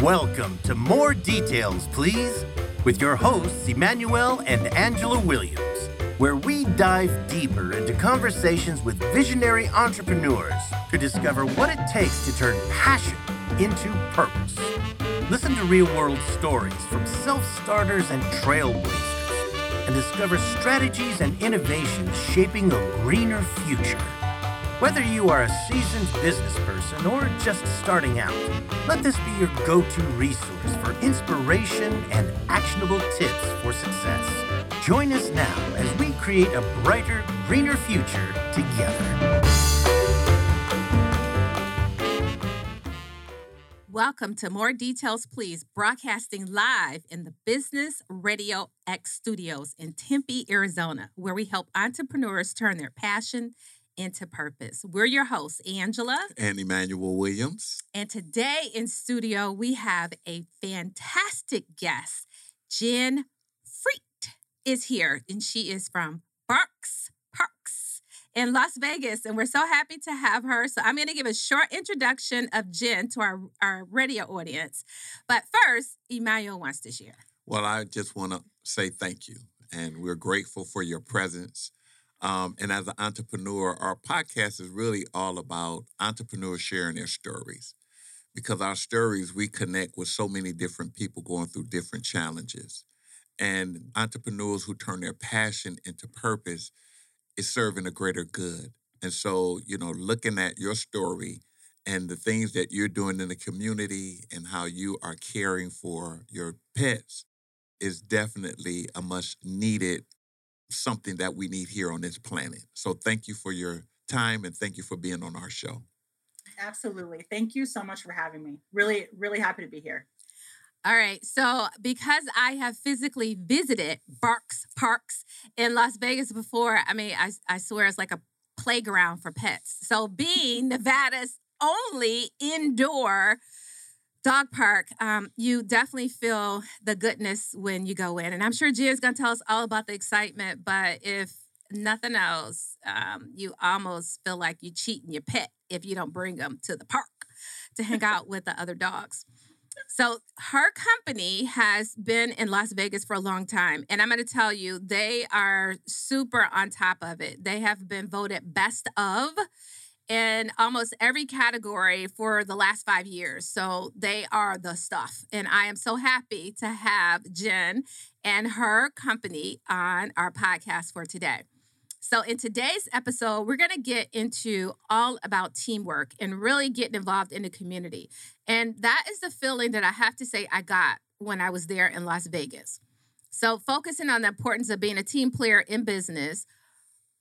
Welcome to More Details, Please, with your hosts, Emmanuel and Angela Williams, where we dive deeper into conversations with visionary entrepreneurs to discover what it takes to turn passion into purpose. Listen to real world stories from self starters and trailblazers and discover strategies and innovations shaping a greener future. Whether you are a seasoned business person or just starting out, let this be your go to resource for inspiration and actionable tips for success. Join us now as we create a brighter, greener future together. Welcome to More Details, Please, broadcasting live in the Business Radio X studios in Tempe, Arizona, where we help entrepreneurs turn their passion into purpose. We're your hosts, Angela and Emmanuel Williams. And today in studio, we have a fantastic guest. Jen Freet is here, and she is from Barx Parx in Las Vegas. And we're so happy to have her. So I'm going to give a short introduction of Jen to our, our radio audience. But first, Emmanuel wants to share. Well, I just want to say thank you. And we're grateful for your presence um, and as an entrepreneur, our podcast is really all about entrepreneurs sharing their stories. Because our stories, we connect with so many different people going through different challenges. And entrepreneurs who turn their passion into purpose is serving a greater good. And so, you know, looking at your story and the things that you're doing in the community and how you are caring for your pets is definitely a much needed something that we need here on this planet. So thank you for your time and thank you for being on our show. Absolutely. Thank you so much for having me. Really, really happy to be here. All right. So, because I have physically visited Barx Parx in Las Vegas before, I mean, I, I swear it's like a playground for pets. So, being Nevada's only indoor dog park, um, you definitely feel the goodness when you go in. And I'm sure Jen's going to tell us all about the excitement. But if nothing else, um, you almost feel like you're cheating your pet if you don't bring them to the park to hang out with the other dogs. So her company has been in Las Vegas for a long time. And I'm going to tell you, they are super on top of it. They have been voted best of in almost every category for the last five years. So they are the stuff. And I am so happy to have Jen and her company on our podcast for today. So, in today's episode, we're going to get into all about teamwork and really getting involved in the community. And that is the feeling that I have to say I got when I was there in Las Vegas. So, focusing on the importance of being a team player in business,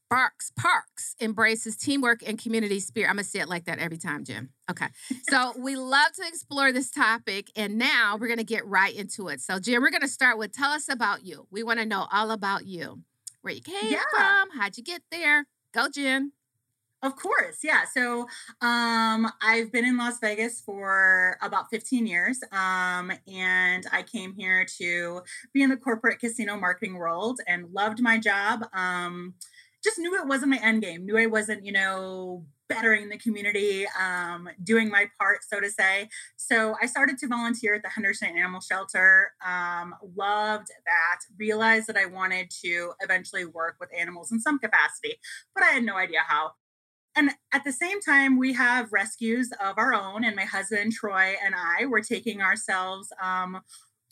Barx Parx embraces teamwork and community spirit. I'm gonna say it like that every time, Jim. Okay. So we love to explore this topic, and now we're gonna get right into it. So, Jim, we're gonna start with tell us about you. We want to know all about you, where you came yeah. from, how'd you get there. Go, Jim. Of course, yeah. So um, I've been in Las Vegas for about 15 years, um, and I came here to be in the corporate casino marketing world and loved my job. Um, just knew it wasn't my end game. Knew I wasn't, you know, bettering the community, um, doing my part, so to say. So I started to volunteer at the Henderson Animal Shelter. Um, loved that. Realized that I wanted to eventually work with animals in some capacity, but I had no idea how. And at the same time, we have rescues of our own, and my husband Troy and I were taking ourselves um,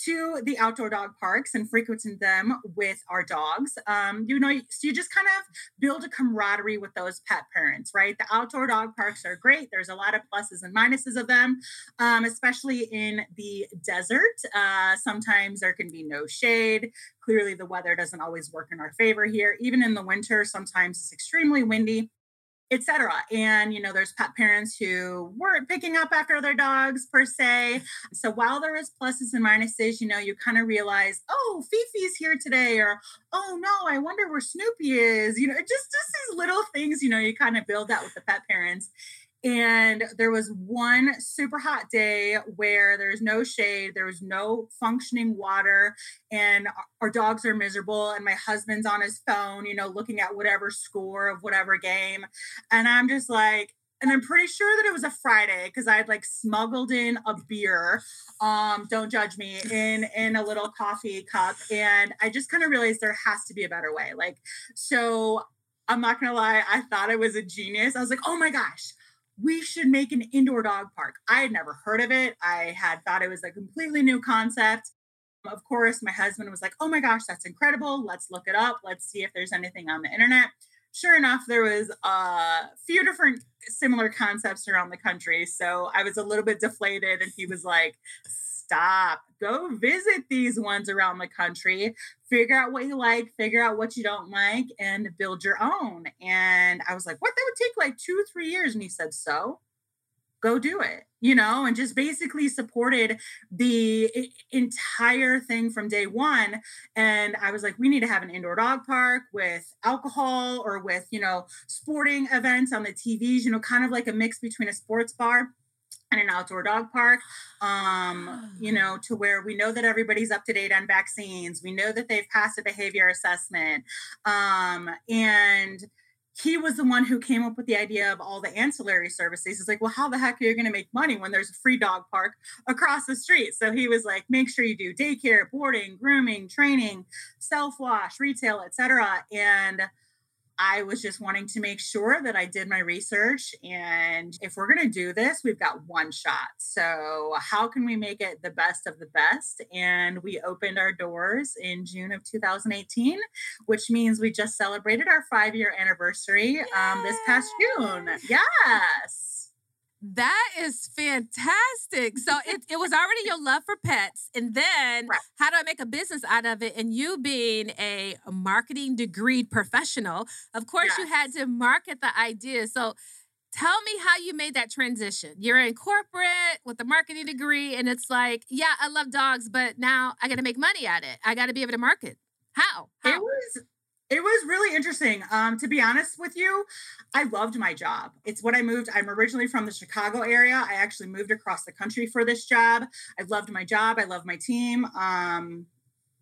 to the outdoor dog parks and frequenting them with our dogs. Um, you know, so you just kind of build a camaraderie with those pet parents, right? The outdoor dog parks are great. There's a lot of pluses and minuses of them, um, especially in the desert. Uh, sometimes there can be no shade. Clearly, the weather doesn't always work in our favor here. Even in the winter, sometimes it's extremely windy etc. And you know, there's pet parents who weren't picking up after their dogs per se. So while there is pluses and minuses, you know, you kind of realize, oh, Fifi's here today, or oh no, I wonder where Snoopy is. You know, just just these little things, you know, you kind of build that with the pet parents. And there was one super hot day where there's no shade, there was no functioning water, and our dogs are miserable. And my husband's on his phone, you know, looking at whatever score of whatever game. And I'm just like, and I'm pretty sure that it was a Friday because I had like smuggled in a beer. Um, don't judge me in in a little coffee cup, and I just kind of realized there has to be a better way. Like, so I'm not gonna lie, I thought I was a genius. I was like, oh my gosh, we should make an indoor dog park. I had never heard of it. I had thought it was a completely new concept. Of course, my husband was like, oh my gosh, that's incredible. Let's look it up. Let's see if there's anything on the internet. Sure enough, there was a few different similar concepts around the country. So I was a little bit deflated, and he was like, stop. Go visit these ones around the country. Figure out what you like, figure out what you don't like, and build your own. And I was like, what? That would take like two, three years. And he said, so go do it you know and just basically supported the entire thing from day one and i was like we need to have an indoor dog park with alcohol or with you know sporting events on the tvs you know kind of like a mix between a sports bar and an outdoor dog park um, you know to where we know that everybody's up to date on vaccines we know that they've passed a behavior assessment um, and he was the one who came up with the idea of all the ancillary services. He's like, well, how the heck are you going to make money when there's a free dog park across the street? So he was like, make sure you do daycare, boarding, grooming, training, self wash, retail, etc. And I was just wanting to make sure that I did my research. And if we're going to do this, we've got one shot. So, how can we make it the best of the best? And we opened our doors in June of 2018, which means we just celebrated our five year anniversary um, this past June. Yes. That is fantastic. So it, it was already your love for pets. And then right. how do I make a business out of it? And you being a marketing degree professional, of course, yes. you had to market the idea. So tell me how you made that transition. You're in corporate with a marketing degree, and it's like, yeah, I love dogs, but now I got to make money at it. I got to be able to market. How? How? It was it was really interesting. Um, to be honest with you, I loved my job. It's what I moved. I'm originally from the Chicago area. I actually moved across the country for this job. I loved my job. I love my team. Um,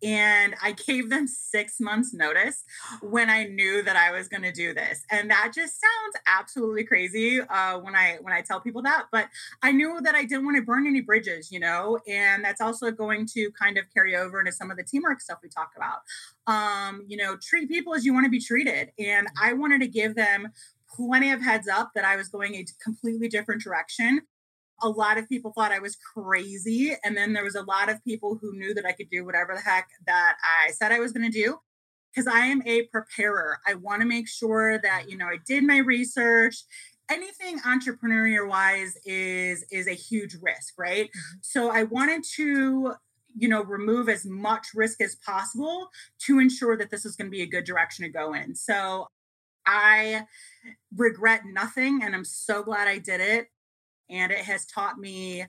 and I gave them six months notice when I knew that I was going to do this. And that just sounds absolutely crazy uh, when I when I tell people that, but I knew that I didn't want to burn any bridges, you know, and that's also going to kind of carry over into some of the teamwork stuff we talk about. Um, you know, treat people as you want to be treated, and I wanted to give them plenty of heads up that I was going a completely different direction a lot of people thought I was crazy. And then there was a lot of people who knew that I could do whatever the heck that I said I was going to do because I am a preparer. I want to make sure that, you know, I did my research. Anything entrepreneurial wise is is a huge risk, right? Mm-hmm. So I wanted to you know remove as much risk as possible to ensure that this is going to be a good direction to go in so i regret nothing and i'm so glad i did it and it has taught me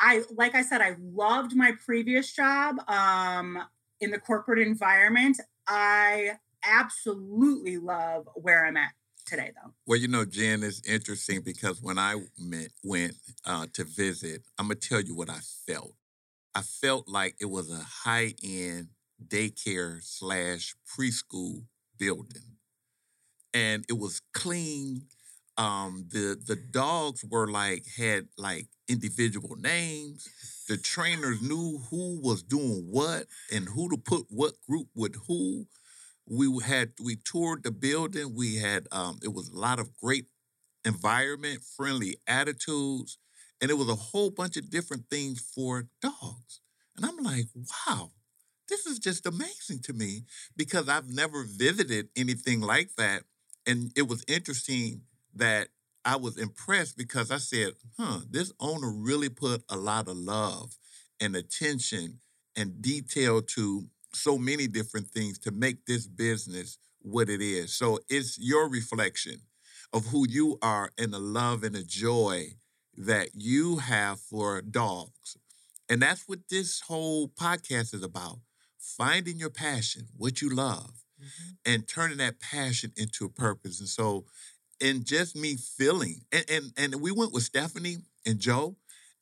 I like I said I loved my previous job um in the corporate environment. I absolutely love where I'm at today though. Well, you know, Jen is interesting because when I met, went uh, to visit, I'm gonna tell you what I felt. I felt like it was a high end daycare slash preschool building, and it was clean um the the dogs were like had like individual names. The trainers knew who was doing what and who to put what group with who. We had we toured the building. We had um it was a lot of great environment friendly attitudes and it was a whole bunch of different things for dogs. And i'm like wow this is just amazing to me because i've never visited anything like that. And it was interesting that I was impressed because I said, huh, this owner really put a lot of love and attention and detail to so many different things to make this business what it is. So it's your reflection of who you are and the love and the joy that you have for dogs. And that's what this whole podcast is about finding your passion, what you love, mm-hmm. and turning that passion into a purpose. And so and just me feeling and, and and we went with Stephanie and Joe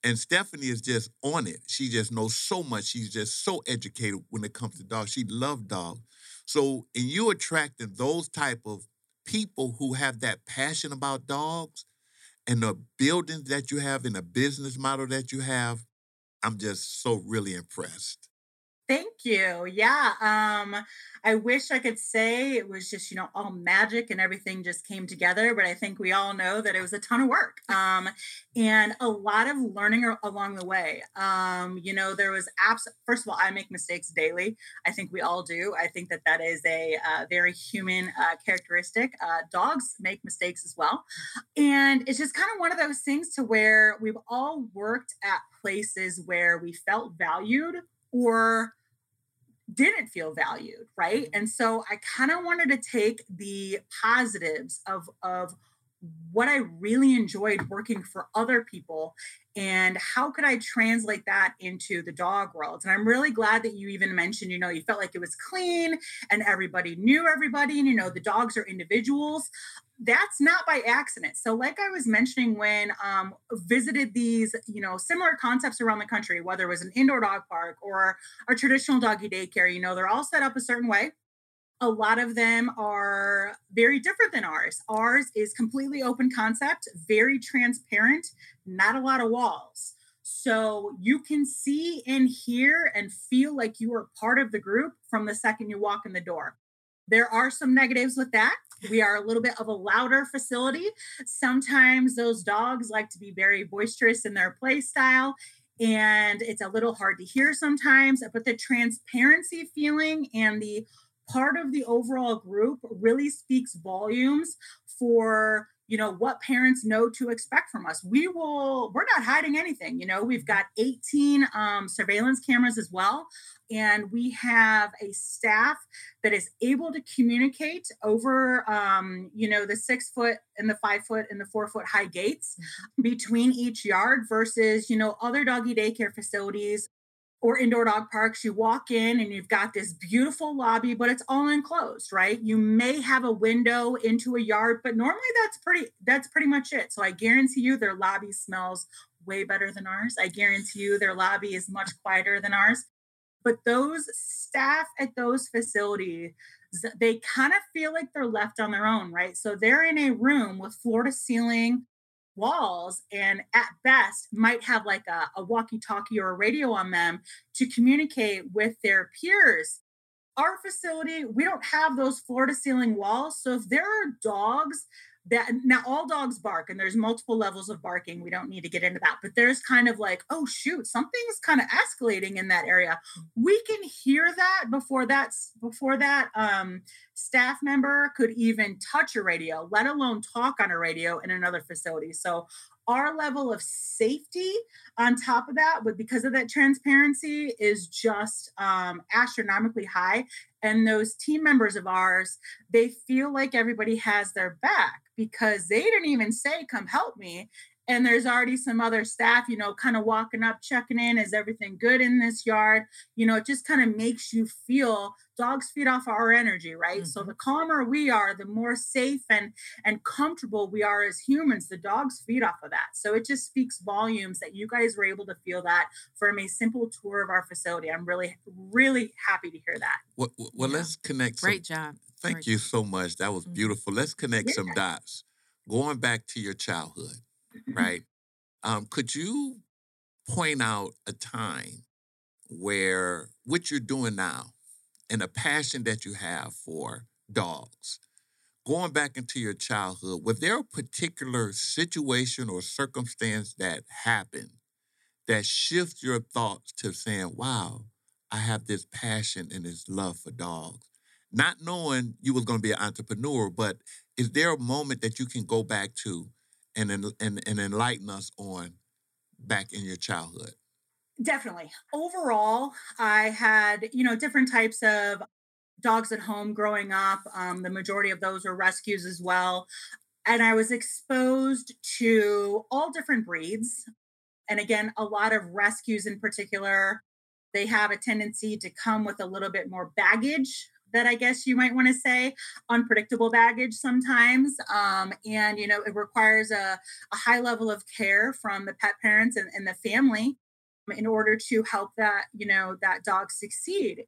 and Stephanie is just on it. She just knows so much. She's just so educated when it comes to dogs. She loves dogs. So, and you attracting those type of people who have that passion about dogs, and the buildings that you have and the business model that you have, I'm just so really impressed. Thank you. Yeah. Um, I wish I could say it was just, you know, all magic and everything just came together, but I think we all know that it was a ton of work. Um, and a lot of learning along the way. Um, you know, there was apps. First of all, I make mistakes daily. I think we all do. I think that that is a uh, very human uh, characteristic. Uh, dogs make mistakes as well. And it's just kind of one of those things to where we've all worked at places where we felt valued or didn't feel valued right? Mm-hmm. And so i kind of wanted to take the positives of of what i really enjoyed working for other people and how could i translate that into the dog world and i'm really glad that you even mentioned you know you felt like it was clean and everybody knew everybody and you know the dogs are individuals that's not by accident. So, like I was mentioning, when um, visited these, you know, similar concepts around the country, whether it was an indoor dog park or a traditional doggy daycare, you know, they're all set up a certain way. A lot of them are very different than ours. Ours is completely open concept, very transparent, not a lot of walls. So you can see and hear and feel like you are part of the group from the second you walk in the door. There are some negatives with that. We are a little bit of a louder facility. Sometimes those dogs like to be very boisterous in their play style and it's a little hard to hear sometimes, but the transparency feeling and the part of the overall group really speaks volumes for you know what parents know to expect from us we will we're not hiding anything you know we've got 18 um, surveillance cameras as well and we have a staff that is able to communicate over um, you know the six foot and the five foot and the four foot high gates mm-hmm. between each yard versus you know other doggy daycare facilities or indoor dog parks, you walk in and you've got this beautiful lobby, but it's all enclosed, right? You may have a window into a yard, but normally that's pretty that's pretty much it. So I guarantee you their lobby smells way better than ours. I guarantee you their lobby is much quieter than ours. But those staff at those facilities, they kind of feel like they're left on their own, right? So they're in a room with floor to ceiling walls and at best might have like a, a walkie talkie or a radio on them to communicate with their peers. Our facility, we don't have those floor to ceiling walls. So if there are dogs that now all dogs bark and there's multiple levels of barking we don't need to get into that but there's kind of like oh shoot something's kind of escalating in that area. We can hear that before that's before that um, staff member could even touch a radio let alone talk on a radio in another facility. So our level of safety on top of that but because of that transparency is just um, astronomically high and those team members of ours they feel like everybody has their back because they didn't even say come help me and there's already some other staff you know kind of walking up checking in is everything good in this yard? You know it just kind of makes you feel dogs feed off our energy right? Mm-hmm. so the calmer we are the more safe and and comfortable we are as humans the dogs feed off of that. So it just speaks volumes that you guys were able to feel that from a simple tour of our facility. I'm really really happy to hear that. Well, well yeah. let's connect some, great job. Thank great you so much. That was mm-hmm. beautiful. Let's connect yeah. some dots. Going back to your childhood Right? Um, could you point out a time where what you're doing now and a passion that you have for dogs, going back into your childhood, was there a particular situation or circumstance that happened that shifts your thoughts to saying, wow, I have this passion and this love for dogs? Not knowing you was going to be an entrepreneur, but is there a moment that you can go back to and, and, and enlighten us on back in your childhood? Definitely. Overall, I had, you know, different types of dogs at home growing up. Um, the majority of those were rescues as well. And I was exposed to all different breeds. And again, a lot of rescues in particular, they have a tendency to come with a little bit more baggage that I guess you might want to say, unpredictable baggage sometimes. Um, and, you know, it requires a, a, high level of care from the pet parents and, and the family in order to help that, you know, that dog succeed.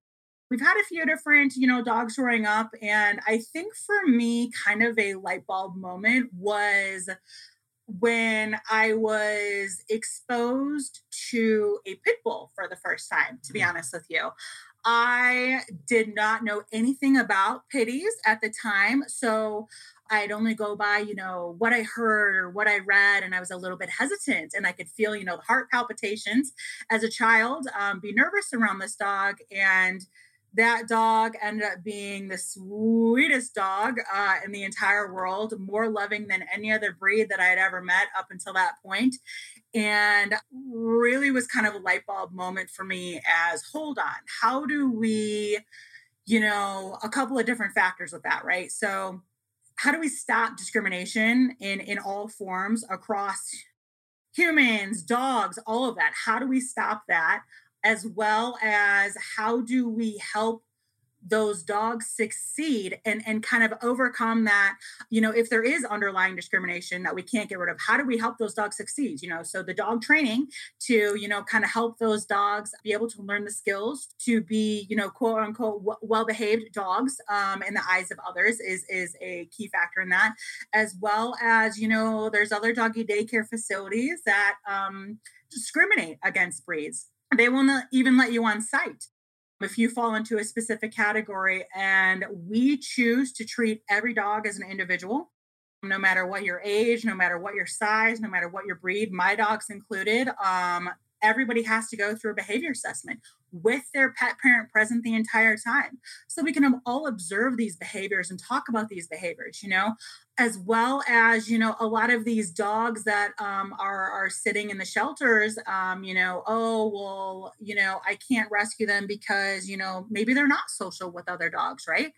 We've had a few different, you know, dogs growing up. And I think for me, kind of a light bulb moment was when I was exposed to a pit bull for the first time, to be Mhm. honest with you. I did not know anything about pitties at the time. So I'd only go by, you know, what I heard or what I read, and I was a little bit hesitant. And I could feel, you know, the heart palpitations as a child, um, be nervous around this dog. And that dog ended up being the sweetest dog uh, in the entire world, more loving than any other breed that I had ever met up until that point. And really was kind of a light bulb moment for me as hold on, how do we, you know, a couple of different factors with that, right? So, how do we stop discrimination in in all forms across humans, dogs, all of that? How do we stop that? As well as how do we help those dogs succeed and and kind of overcome that you know if there is underlying discrimination that we can't get rid of how do we help those dogs succeed you know? So the dog training to you know kind of help those dogs be able to learn the skills to be you know quote unquote well behaved dogs um, in the eyes of others is is a key factor in that as well as you know there's other doggy daycare facilities that um, discriminate against breeds. They will not even let you on site if you fall into a specific category and we choose to treat every dog as an individual no matter what your age no matter what your size no matter what your breed my dogs included um, everybody has to go through a behavior assessment with their pet parent present the entire time. So we can all observe these behaviors and talk about these behaviors you know? As well as you know a lot of these dogs that um, are are sitting in the shelters um, you know oh well you know i can't rescue them because you know maybe they're not social with other dogs right?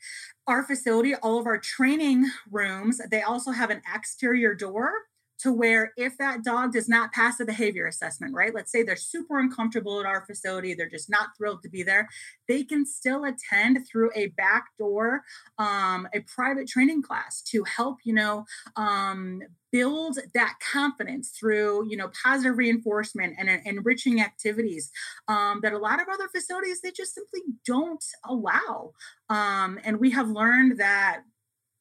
Our facility all of our training rooms they also have an exterior door to where if that dog does not pass a behavior assessment, right? Let's say they're super uncomfortable at our facility, they're just not thrilled to be there, they can still attend through a back door, um, a private training class to help, you know, um, build that confidence through, you know, positive reinforcement and, enriching activities um, that a lot of other facilities they just simply don't allow. Um, and we have learned that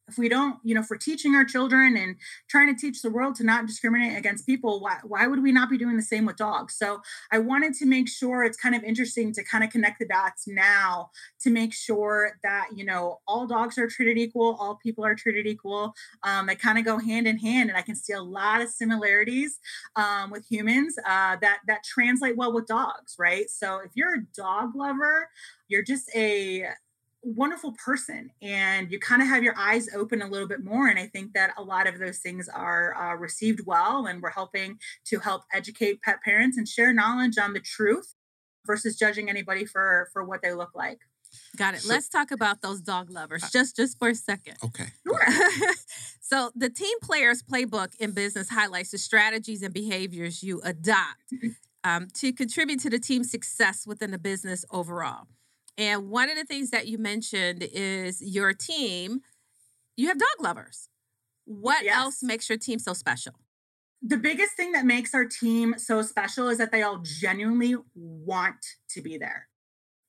if we don't you know for teaching our children and trying to teach the world to not discriminate against people why, why would we not be doing the same with dogs? So i wanted to make sure it's kind of interesting to kind of connect the dots now to make sure that you know all dogs are treated equal all people are treated equal. Um, they kind of go hand in hand and i can see a lot of similarities um, with humans uh, that that translate well with dogs right? So if you're a dog lover you're just a wonderful person and you kind of have your eyes open a little bit more and i think that a lot of those things are uh, received well and we're helping to help educate pet parents and share knowledge on the truth versus judging anybody for for what they look like Got it. So- Let's talk about those dog lovers just just for a second. Okay. sure so the team players playbook in business highlights the strategies and behaviors you adopt um, to contribute to the team's success within the business overall. And one of the things that you mentioned is your team, you have dog lovers. What Yes. else makes your team so special? the biggest thing that makes our team so special is that they all genuinely want to be there.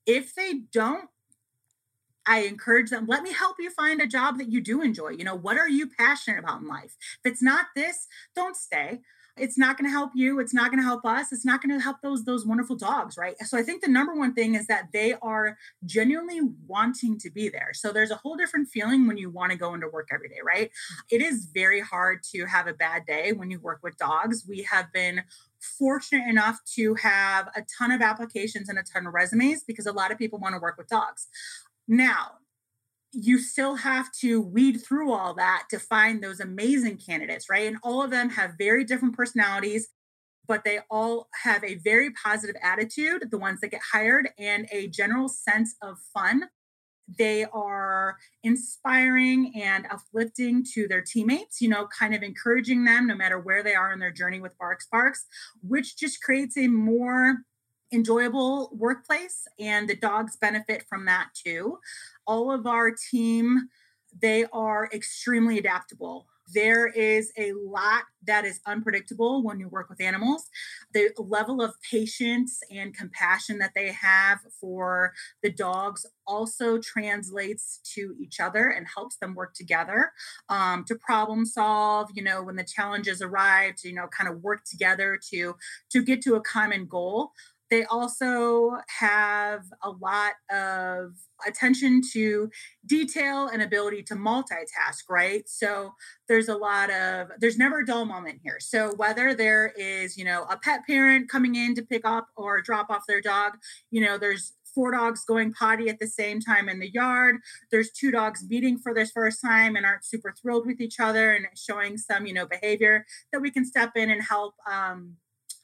If they don't, I encourage them, let me help you find a job that you do enjoy. You know, what are you passionate about in life? If it's not this, don't stay. It's not going to help you. It's not going to help us. It's not going to help those those wonderful dogs, right? So I think the number one thing is that they are genuinely wanting to be there. So there's a whole different feeling when you want to go into work every day, right? It is very hard to have a bad day when you work with dogs. We have been fortunate enough to have a ton of applications and a ton of resumes because a lot of people want to work with dogs. Now, you still have to weed through all that to find those amazing candidates, right? And all of them have very different personalities, but they all have a very positive attitude, the ones that get hired, and a general sense of fun. They are inspiring and uplifting to their teammates, you know, kind of encouraging them no matter where they are in their journey with Barx Parx, which just creates a more enjoyable workplace and the dogs benefit from that too. All of our team they are extremely adaptable. There is a lot that is unpredictable when you work with animals. The level of patience and compassion that they have for the dogs also translates to each other and helps them work together um, to problem solve you know when the challenges arrive to you know kind of work together to to get to a common goal they also have a lot of attention to detail and ability to multitask, right? So there's a lot of, there's never a dull moment here. So whether there is, you know, a pet parent coming in to pick up or drop off their dog, you know, there's four dogs going potty at the same time in the yard. There's two dogs meeting for this first time and aren't super thrilled with each other and showing some, you know, behavior that we can step in and help um,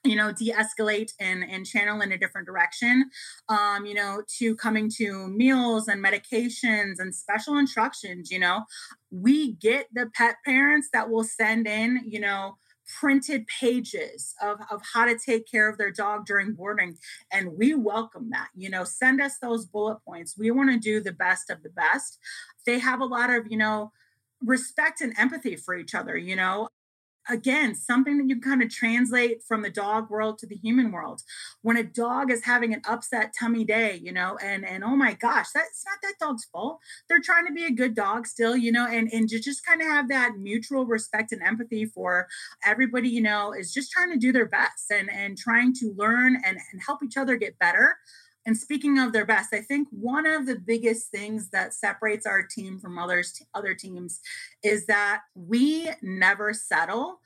you know de-escalate and and channel in a different direction um you know to coming to meals and medications and special instructions you know. We get the pet parents that will send in you know printed pages of, of how to take care of their dog during boarding and we welcome that you know. Send us those bullet points. We want to do the best of the best. They have a lot of you know respect and empathy for each other you know again something that you can kind of translate from the dog world to the human world. When a dog is having an upset tummy day you know and and oh my gosh that's not that dog's fault. They're trying to be a good dog still you know and and to just kind of have that mutual respect and empathy for everybody you know is just trying to do their best and and trying to learn and and help each other get better and speaking of their best, I think one of the biggest things that separates our team from others other teams is that we never settle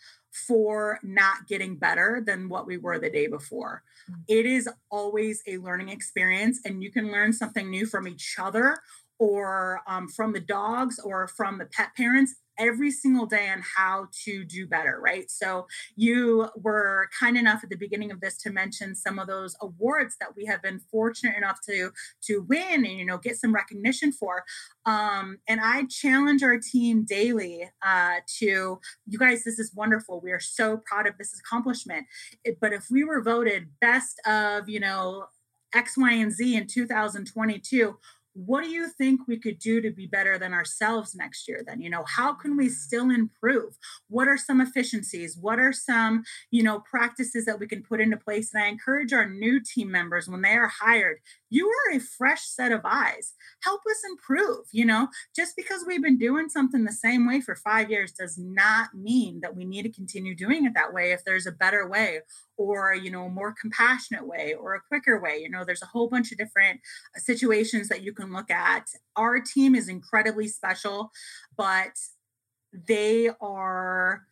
for not getting better than what we were the day before. Mm. It is always a learning experience, and you can learn something new from each other or um, from the dogs or from the pet parents every single day on how to do better, right? So you were kind enough at the beginning of this to mention some of those awards that we have been fortunate enough to to win and you know get some recognition for. Um, and I challenge our team daily uh, to you guys. This is wonderful. We are so proud of this accomplishment. It, but if we were voted best of you know X, Y, and Z in 2022 what do you think we could do to be better than ourselves next year then? You know how can we still improve? What are some efficiencies? What are some you know practices that we can put into place? And i encourage our new team members when they are hired you are a fresh set of eyes. Help us improve you know? Just because we've been doing something the same way for 5 years does not mean that we need to continue doing it that way if there's a better way or you know a more compassionate way or a quicker way you know there's a whole bunch of different uh, situations that you can look at. Our team is incredibly special but they are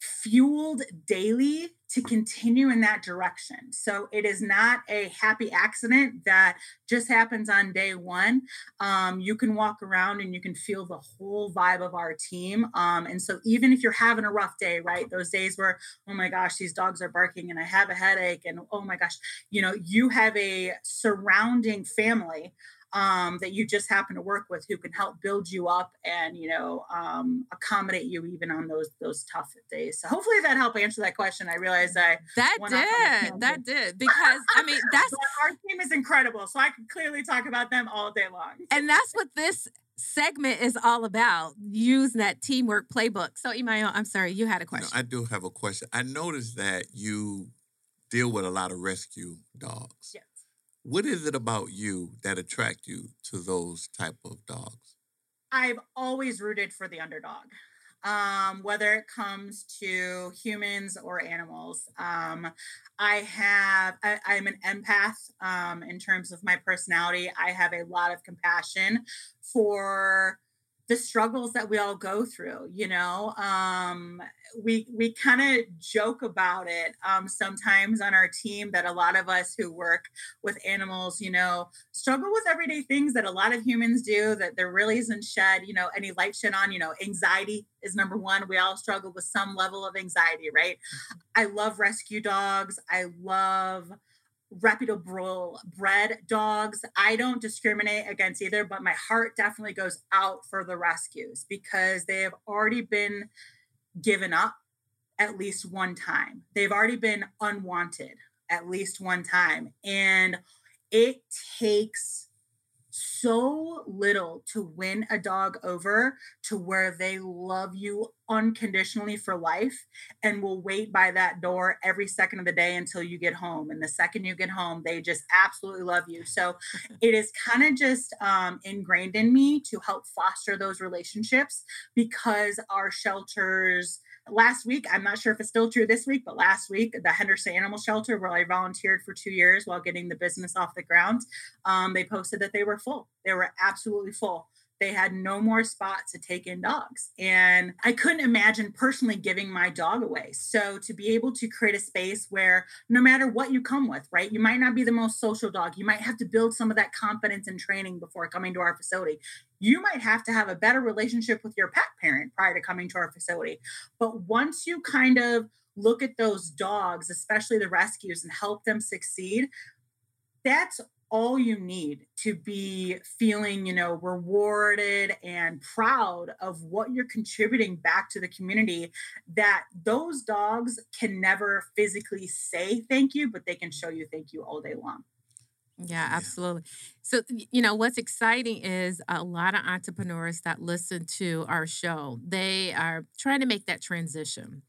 fueled daily to continue in that direction. So it is not a happy accident that just happens on day one. Um, you can walk around and you can feel the whole vibe of our team. Um, and so even if you're having a rough day, right, those days where, oh my gosh, these dogs are barking and I have a headache and oh my gosh, you know, you have a surrounding family um, that you just happen to work with who can help build you up and you know um, accommodate you even on those those tough days. So hopefully that helped answer that question. I realized I that did that did because I mean that's our team is incredible, so I could clearly talk about them all day long. And that's what this segment is all about using that teamwork playbook. So, Imayo, I'm sorry, you had a question. I do have a question. I noticed that you deal with a lot of rescue dogs. Yes. What is it about you that attract you to those type of dogs? I've always rooted for the underdog. Um, whether it comes to humans or animals. Um, I have, I, am an empath um, in terms of my personality. I have a lot of compassion for the struggles that we all go through you know um, we we kind of joke about it um, sometimes on our team that a lot of us who work with animals you know struggle with everyday things that a lot of humans do that there really isn't shed you know any light shed on you know anxiety is number one. We all struggle with some level of anxiety right? Mm-hmm. i love rescue dogs. I love reputable bred dogs. I don't discriminate against either, but my heart definitely goes out for the rescues because they have already been given up at least one time. They've already been unwanted at least one time. And it takes so little to win a dog over to where they love you unconditionally for life and will wait by that door every second of the day until you get home. And the second you get home, they just absolutely love you. So it is kind of just um, ingrained in me to help foster those relationships because our shelters last week, I'm not sure if it's still true this week, but last week, the Henderson Animal Shelter, where I volunteered for two years while getting the business off the ground, um, they posted that they were full. They were absolutely full they had no more spots to take in dogs. And I couldn't imagine personally giving my dog away. So to be able to create a space where no matter what you come with, right, you might not be the most social dog. You might have to build some of that confidence and training before coming to our facility. You might have to have a better relationship with your pet parent prior to coming to our facility. But once you kind of look at those dogs, especially the rescues, and help them succeed, that's all you need to be feeling, you know, rewarded and proud of what you're contributing back to the community that those dogs can never physically say thank you, but they can show you thank you all day long. Yeah, absolutely. So, you know, what's exciting is a lot of entrepreneurs that listen to our show, they are trying to make that transition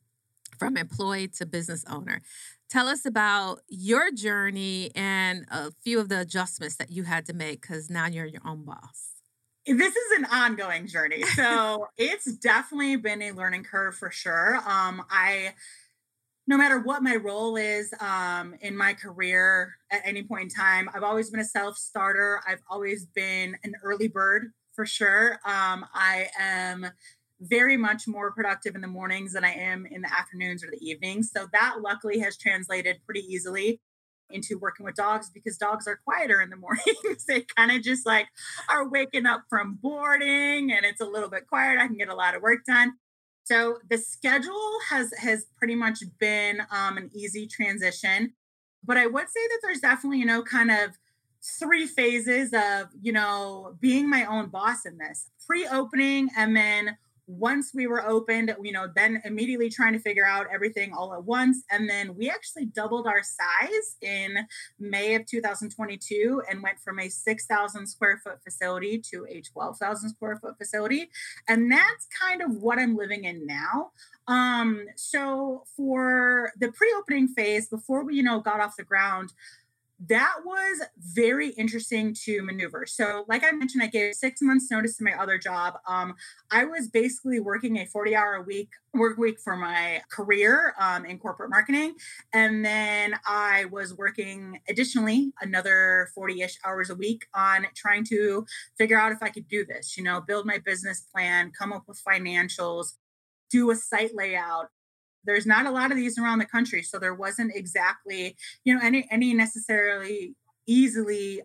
from employee to business owner. Tell us about your journey and a few of the adjustments that you had to make because now you're your own boss. This is an ongoing journey. So it's definitely been a learning curve for sure. Um, I, no matter what my role is um, in my career at any point in time, I've always been a self starter. I've always been an early bird for sure. Um, I am very much more productive in the mornings than I am in the afternoons or the evenings. So that luckily has translated pretty easily into working with dogs because dogs are quieter in the mornings. they kind of just like are waking up from boarding and it's a little bit quiet. I can get a lot of work done. So the schedule has has pretty much been um, an easy transition. But I would say that there's definitely, you know, kind of three phases of, you know, being my own boss in this pre-opening and then once we were opened, you know, then immediately trying to figure out everything all at once. And then we actually doubled our size in May of 2022 and went from a 6,000 square foot facility to a 12,000 square foot facility. And that's kind of what I'm living in now. Um, so for the pre-opening phase, before we, you know, got off the ground, that was very interesting to maneuver. So, like I mentioned, I gave six months notice to my other job. Um, I was basically working a 40 hour a week work week for my career um, in corporate marketing. And then I was working additionally another 40 ish hours a week on trying to figure out if I could do this, you know, build my business plan, come up with financials, do a site layout, there's not a lot of these around the country so there wasn't exactly you know any any necessarily easily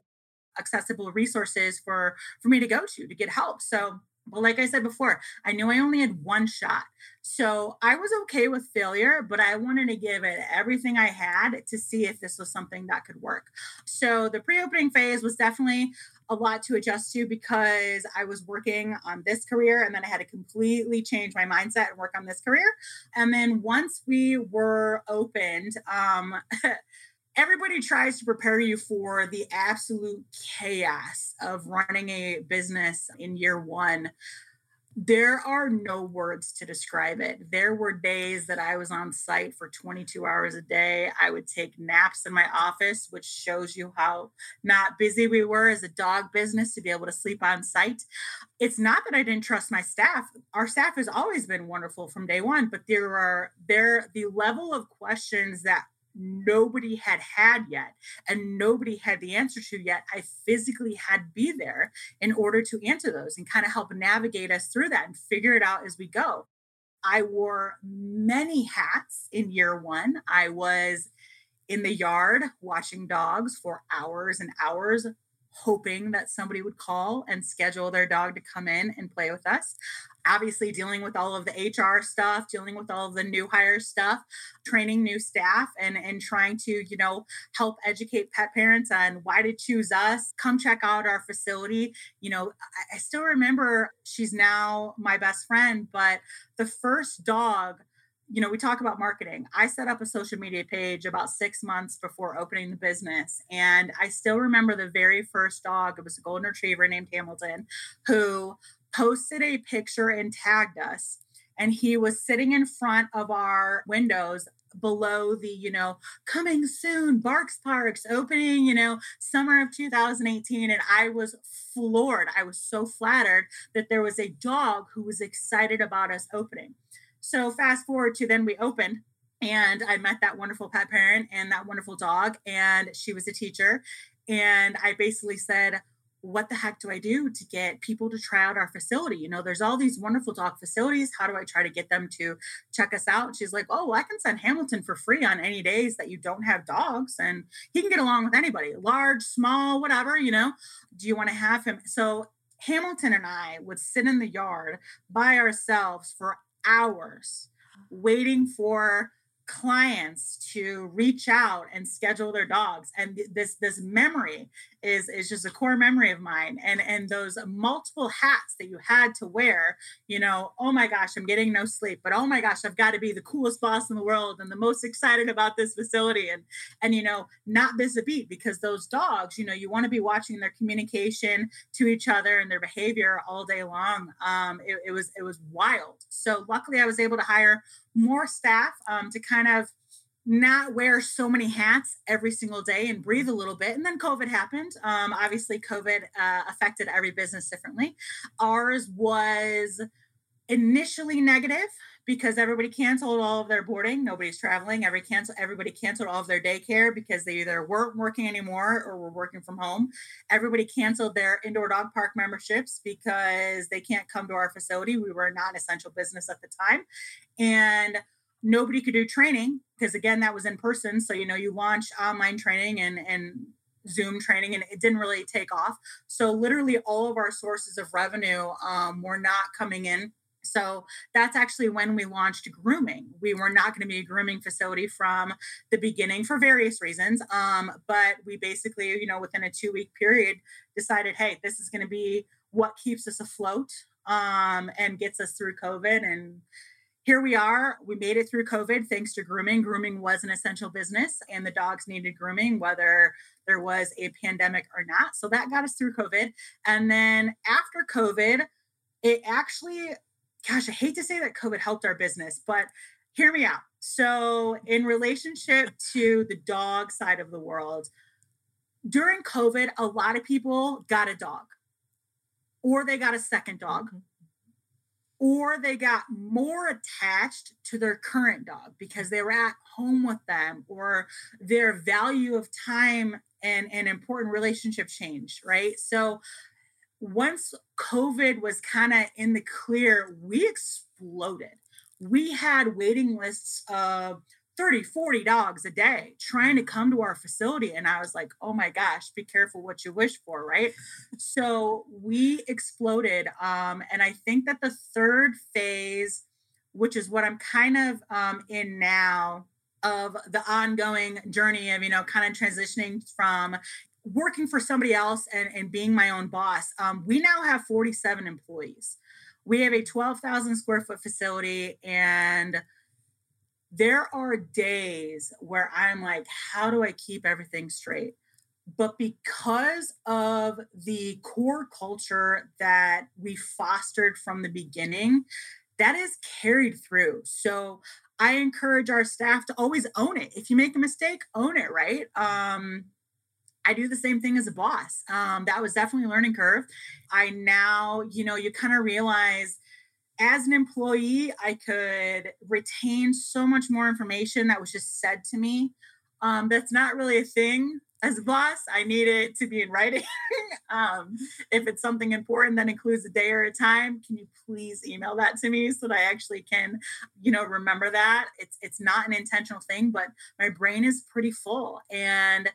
accessible resources for for me to go to to get help so but like I said before, I knew I only had one shot. So I was okay with failure, but I wanted to give it everything I had to see if this was something that could work. So the pre opening phase was definitely a lot to adjust to because I was working on this career and then I had to completely change my mindset and work on this career. And then once we were opened, um, everybody tries to prepare you for the absolute chaos of running a business in year one there are no words to describe it. There were days that I was on site for 22 hours a day. I would take naps in my office, which shows you how not busy we were as a dog business to be able to sleep on site. It's not that I didn't trust my staff. Our staff has always been wonderful from day one, but there are there the level of questions that nobody had had yet and nobody had the answer to yet i physically had to be there in order to answer those and kind of help navigate us through that and figure it out as we go i wore many hats in year one i was in the yard watching dogs for hours and hours hoping that somebody would call and schedule their dog to come in and play with us. Obviously, dealing with all of the HR stuff, dealing with all of the new hire stuff, training new staff, and, and trying to, you know, help educate pet parents on why to choose us. Come check out our facility. You know, I, I still remember she's now my best friend, but the first dog you know, we talk about marketing. I set up a social media page about six months before opening the business. And I still remember the very first dog, it was a golden retriever named Hamilton, who posted a picture and tagged us. And he was sitting in front of our windows below the, you know, coming soon, Barx Parx opening, you know, summer of 2018. And I was floored. I was so flattered that there was a dog who was excited about us opening. So fast forward to then we opened and I met that wonderful pet parent and that wonderful dog, and she was a teacher. And I basically said, what the heck do I do to get people to try out our facility? You know, there's all these wonderful dog facilities. How do I try to get them to check us out? She's like, Oh, well, I can send Hamilton for free on any days that you don't have dogs. And he can get along with anybody, large, small, whatever, you know. Do you want to have him? So Hamilton and I would sit in the yard by ourselves for hours waiting for clients to reach out and schedule their dogs and this this memory is is just a core memory of mine. And and those multiple hats that you had to wear you know oh my gosh i'm getting no sleep but oh my gosh i've got to be the coolest boss in the world and the most excited about this facility. And and you know not miss a beat because those dogs you know you want to be watching their communication to each other and their behavior all day long. Um it, it was it was wild. So luckily i was able to hire more staff um, to kind of not wear so many hats every single day and breathe a little bit. And then COVID happened. Um, obviously, COVID uh, affected every business differently. Ours was initially negative because everybody canceled all of their boarding. Nobody's traveling. Every cancel. Everybody canceled all of their daycare because they either weren't working anymore or were working from home. Everybody canceled their indoor dog park memberships because they can't come to our facility. We were not an essential business at the time, and nobody could do training because again that was in person so you know you launch online training and and zoom training and it didn't really take off so literally all of our sources of revenue um, were not coming in so that's actually when we launched grooming. We were not going to be a grooming facility from the beginning for various reasons. Um, but we basically, you know, within a two week period decided, hey, this is going to be what keeps us afloat um, and gets us through COVID. And here we are. We made it through COVID thanks to grooming. Grooming was an essential business, and the dogs needed grooming, whether there was a pandemic or not. So that got us through COVID. And then after COVID, it actually, gosh, I hate to say that COVID helped our business, but hear me out. So, in relationship to the dog side of the world, during COVID, a lot of people got a dog or they got a second dog. Mm-hmm or they got more attached to their current dog because they were at home with them or their value of time and an important relationship changed right? So once covid was kind of in the clear we exploded. We had waiting lists of 30, 40 dogs a day trying to come to our facility. And I was like, oh my gosh, be careful what you wish for, right? so we exploded. Um, and I think that the third phase, which is what I'm kind of um, in now, of the ongoing journey of, you know, kind of transitioning from working for somebody else and, and being my own boss. Um, we now have 47 employees. We have a 12,000 square foot facility and there are days where I'm like, how do I keep everything straight? But because of the core culture that we fostered from the beginning, that is carried through. So I encourage our staff to always own it. If you make a mistake, own it, right? Um, I do the same thing as a boss. Um, that was definitely a learning curve. I now, you know, you kind of realize as an employee, I could retain so much more information that was just said to me. Um, that's not really a thing as a boss. I need it to be in writing. um, if it's something important that includes a day or a time, can you please email that to me so that I actually can, you know, remember that? It's it's not an intentional thing, but my brain is pretty full. And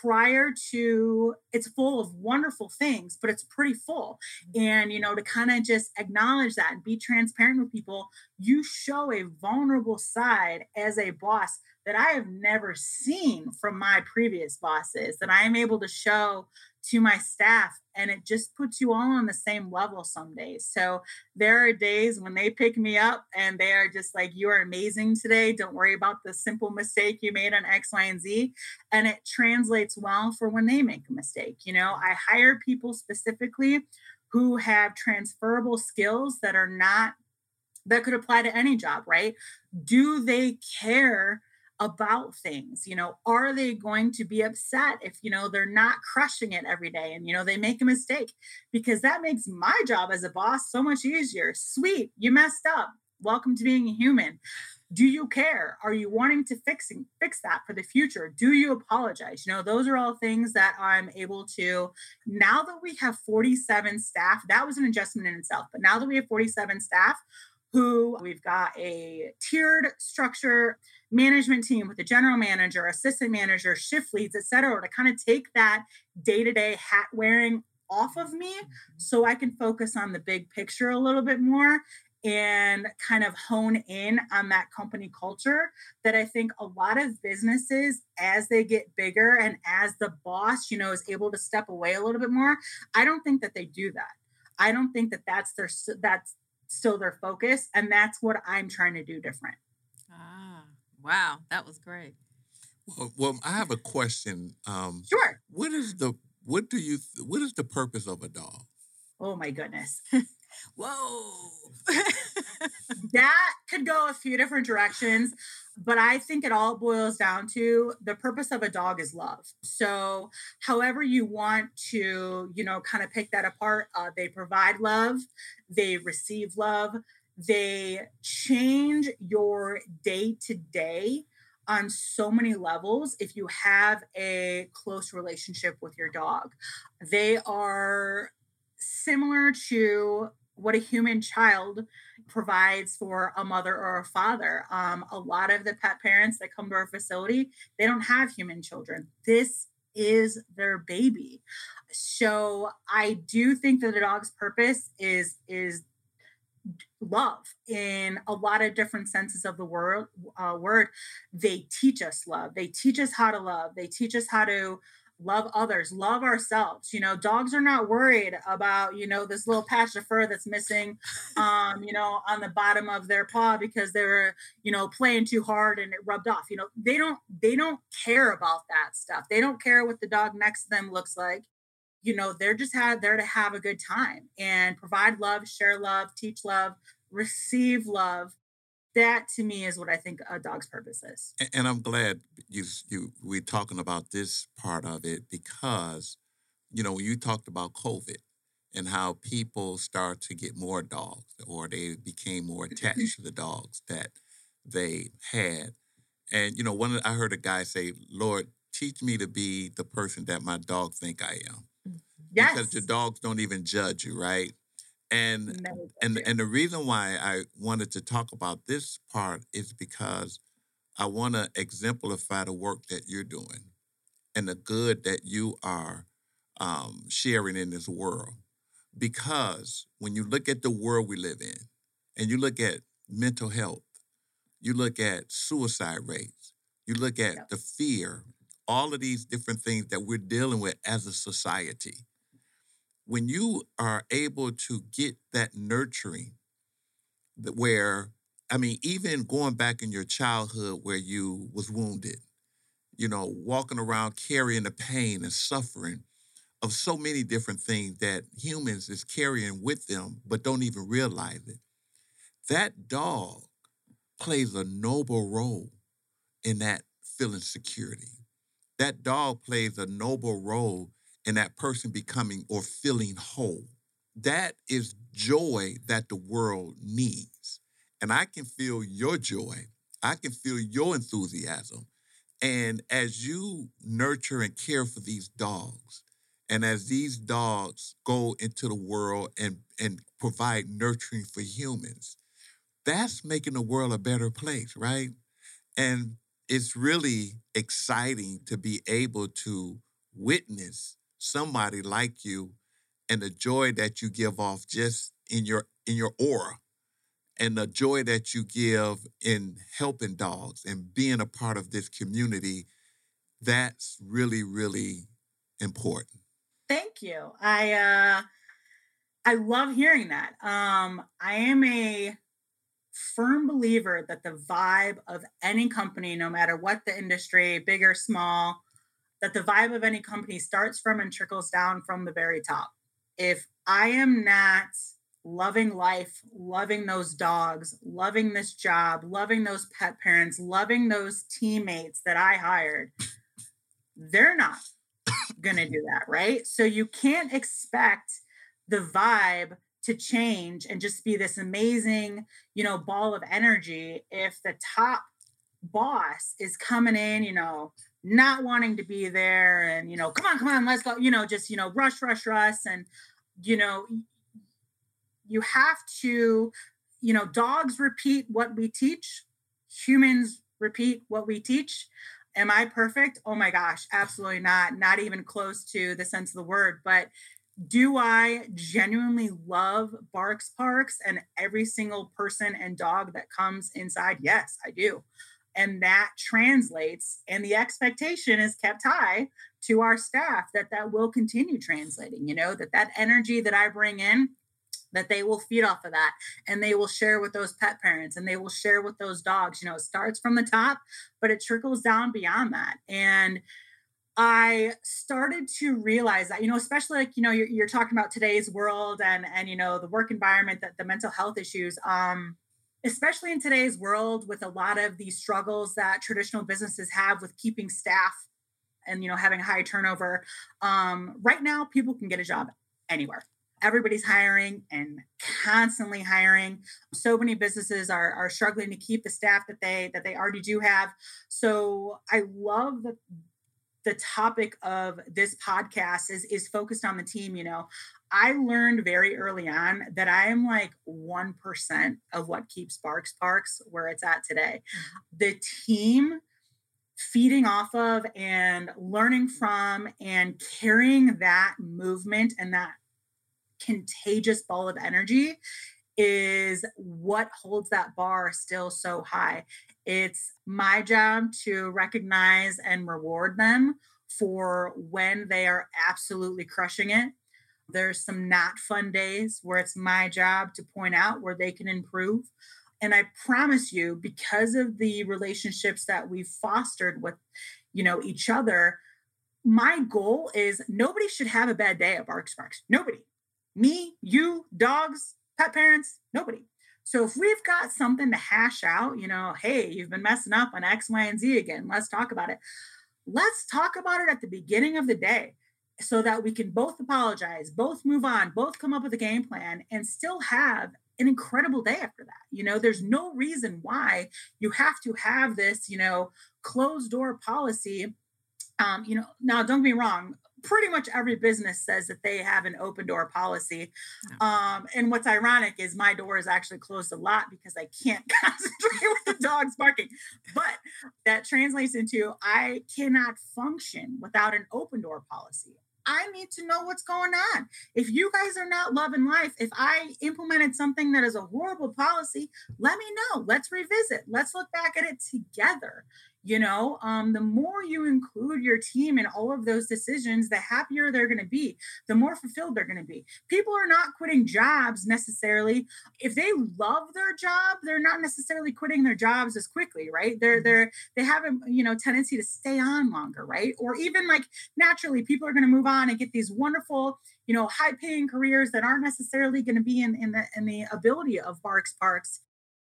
prior to it's full of wonderful things but it's pretty full. And you know to kind of just acknowledge that and be transparent with people you show a vulnerable side as a boss that i have never seen from my previous bosses that i am able to show to my staff and it just puts you all on the same level some days. So there are days when they pick me up and they are just like, You are amazing today. Don't worry about the simple mistake you made on X, Y, and Z. And it translates well for when they make a mistake. You know, I hire people specifically who have transferable skills that are not that could apply to any job, right? Do they care about things you know are they going to be upset if you know they're not crushing it every day and you know they make a mistake? Because that makes my job as a boss so much easier. Sweet you messed up. Welcome to being a human. Do you care? Are you wanting to fix fix that for the future? Do you apologize? You know those are all things that i'm able to now that we have 47 staff that was an adjustment in itself but now that we have 47 staff who we've got a tiered structure management team with a general manager, assistant manager, shift leads, et cetera, to kind of take that day to day hat wearing off of me mm-hmm. so I can focus on the big picture a little bit more and kind of hone in on that company culture that I think a lot of businesses as they get bigger and as the boss, you know, is able to step away a little bit more, I don't think that they do that. I don't think that that's their that's still their focus and that's what I'm trying to do different. Wow, that was great. Well, well I have a question. Um, sure. What is the what do you what is the purpose of a dog? Oh my goodness. Whoa. that could go a few different directions, but I think it all boils down to the purpose of a dog is love. So, however you want to, you know, kind of pick that apart, uh, they provide love, they receive love, they change your day to day on so many levels if you have a close relationship with your dog. They are similar to what a human child provides for a mother or a father. Um, a lot of the pet parents that come to our facility, they don't have human children. This is their baby. So I do think that a dog's purpose is is love. In a lot of different senses of the word uh, word they teach us love. They teach us how to love. They teach us how to love others love ourselves. You know dogs are not worried about you know this little patch of fur that's missing um you know on the bottom of their paw because they're you know playing too hard and it rubbed off. You know they don't they don't care about that stuff. They don't care what the dog next to them looks like you know they're just had there to have a good time and provide love share love teach love receive love. That to me is what i think a dog's purpose is. And i'm glad you you we're talking about this part of it because you know you talked about covid and how people start to get more dogs or they became more mm-hmm. attached to the dogs that they had. And you know one i heard a guy say lord teach me to be the person that my dog think i am Yes. Because your dogs don't even judge you, right? And and and the reason why I wanted to talk about this part is because I want to exemplify the work that you're doing and the good that you are um, sharing in this world. Because when you look at the world we live in, and you look at mental health, you look at suicide rates, you look at yep. the fear, all of these different things that we're dealing with as a society when you are able to get that nurturing where i mean even going back in your childhood where you was wounded you know walking around carrying the pain and suffering of so many different things that humans is carrying with them but don't even realize it that dog plays a noble role in that feeling security. That dog plays a noble role and that person becoming or feeling whole. That is joy that the world needs. And I can feel your joy. I can feel your enthusiasm. And as you nurture and care for these dogs, and as these dogs go into the world and, and provide nurturing for humans, that's making the world a better place, right? And it's really exciting to be able to witness somebody like you and the joy that you give off just in your in your aura and the joy that you give in helping dogs and being a part of this community that's really really important Thank you. I uh I love hearing that. Um I am a firm believer that the vibe of any company no matter what the industry, big or small, that the vibe of any company starts from and trickles down from the very top. If I am not loving life, loving those dogs, loving this job, loving those pet parents, loving those teammates that I hired, they're not going to do that, right? So you can't expect the vibe to change and just be this amazing, you know, ball of energy if the top boss is coming in, you know, not wanting to be there and, you know, come on, come on, let's go, you know, just, you know, rush, rush, rush. And, you know, you have to, you know, dogs repeat what we teach, humans repeat what we teach. Am I perfect? Oh my gosh, absolutely not. Not even close to the sense of the word. But do I genuinely love Barx Parx and every single person and dog that comes inside? Yes, I do. And that translates, and the expectation is kept high to our staff that that will continue translating, you know, that that energy that I bring in that they will feed off of that and they will share with those pet parents and they will share with those dogs you know it starts from the top but it trickles down beyond that and i started to realize that you know especially like you know you're, you're talking about today's world and and you know the work environment that the mental health issues um especially in today's world with a lot of these struggles that traditional businesses have with keeping staff and you know having high turnover um, right now people can get a job anywhere. Everybody's hiring and constantly hiring. So many businesses are, are struggling to keep the staff that they that they already do have. So i love that the topic of this podcast is is focused on the team you know i learned very early on that i am like 1% of what keeps Barx Parx where it's at today mm-hmm. the team feeding off of and learning from and carrying that movement and that contagious ball of energy is what holds that bar still so high. It's my job to recognize and reward them for when they are absolutely crushing it. There's some not fun days where it's my job to point out where they can improve. And I promise you, because of the relationships that we've fostered with, you know, each other, my goal is nobody should have a bad day at Barx Parx. Nobody me, you, dogs, pet parents, nobody. So if we've got something to hash out, you know, hey, you've been messing up on X, Y, and Z again, let's talk about it. Let's talk about it at the beginning of the day so that we can both apologize, both move on, both come up with a game plan and still have an incredible day after that. You know, there's no reason why you have to have this, you know, closed door policy. Um, you know, now don't get me wrong, pretty much every business says that they have an open door policy. Um, and what's ironic is my door is actually closed a lot because I can't concentrate with the dogs barking. But that translates into I cannot function without an open door policy. I need to know what's going on. If you guys are not loving life, if I implemented something that is a horrible policy, let me know. Let's revisit. Let's look back at it together you know um, the more you include your team in all of those decisions the happier they're going to be the more fulfilled they're going to be. People are not quitting jobs necessarily. If they love their job they're not necessarily quitting their jobs as quickly right? They're mm-hmm. they're they have a you know tendency to stay on longer right? Or even like naturally people are going to move on and get these wonderful you know high paying careers that aren't necessarily going to be in in the in the ability of Barx Parx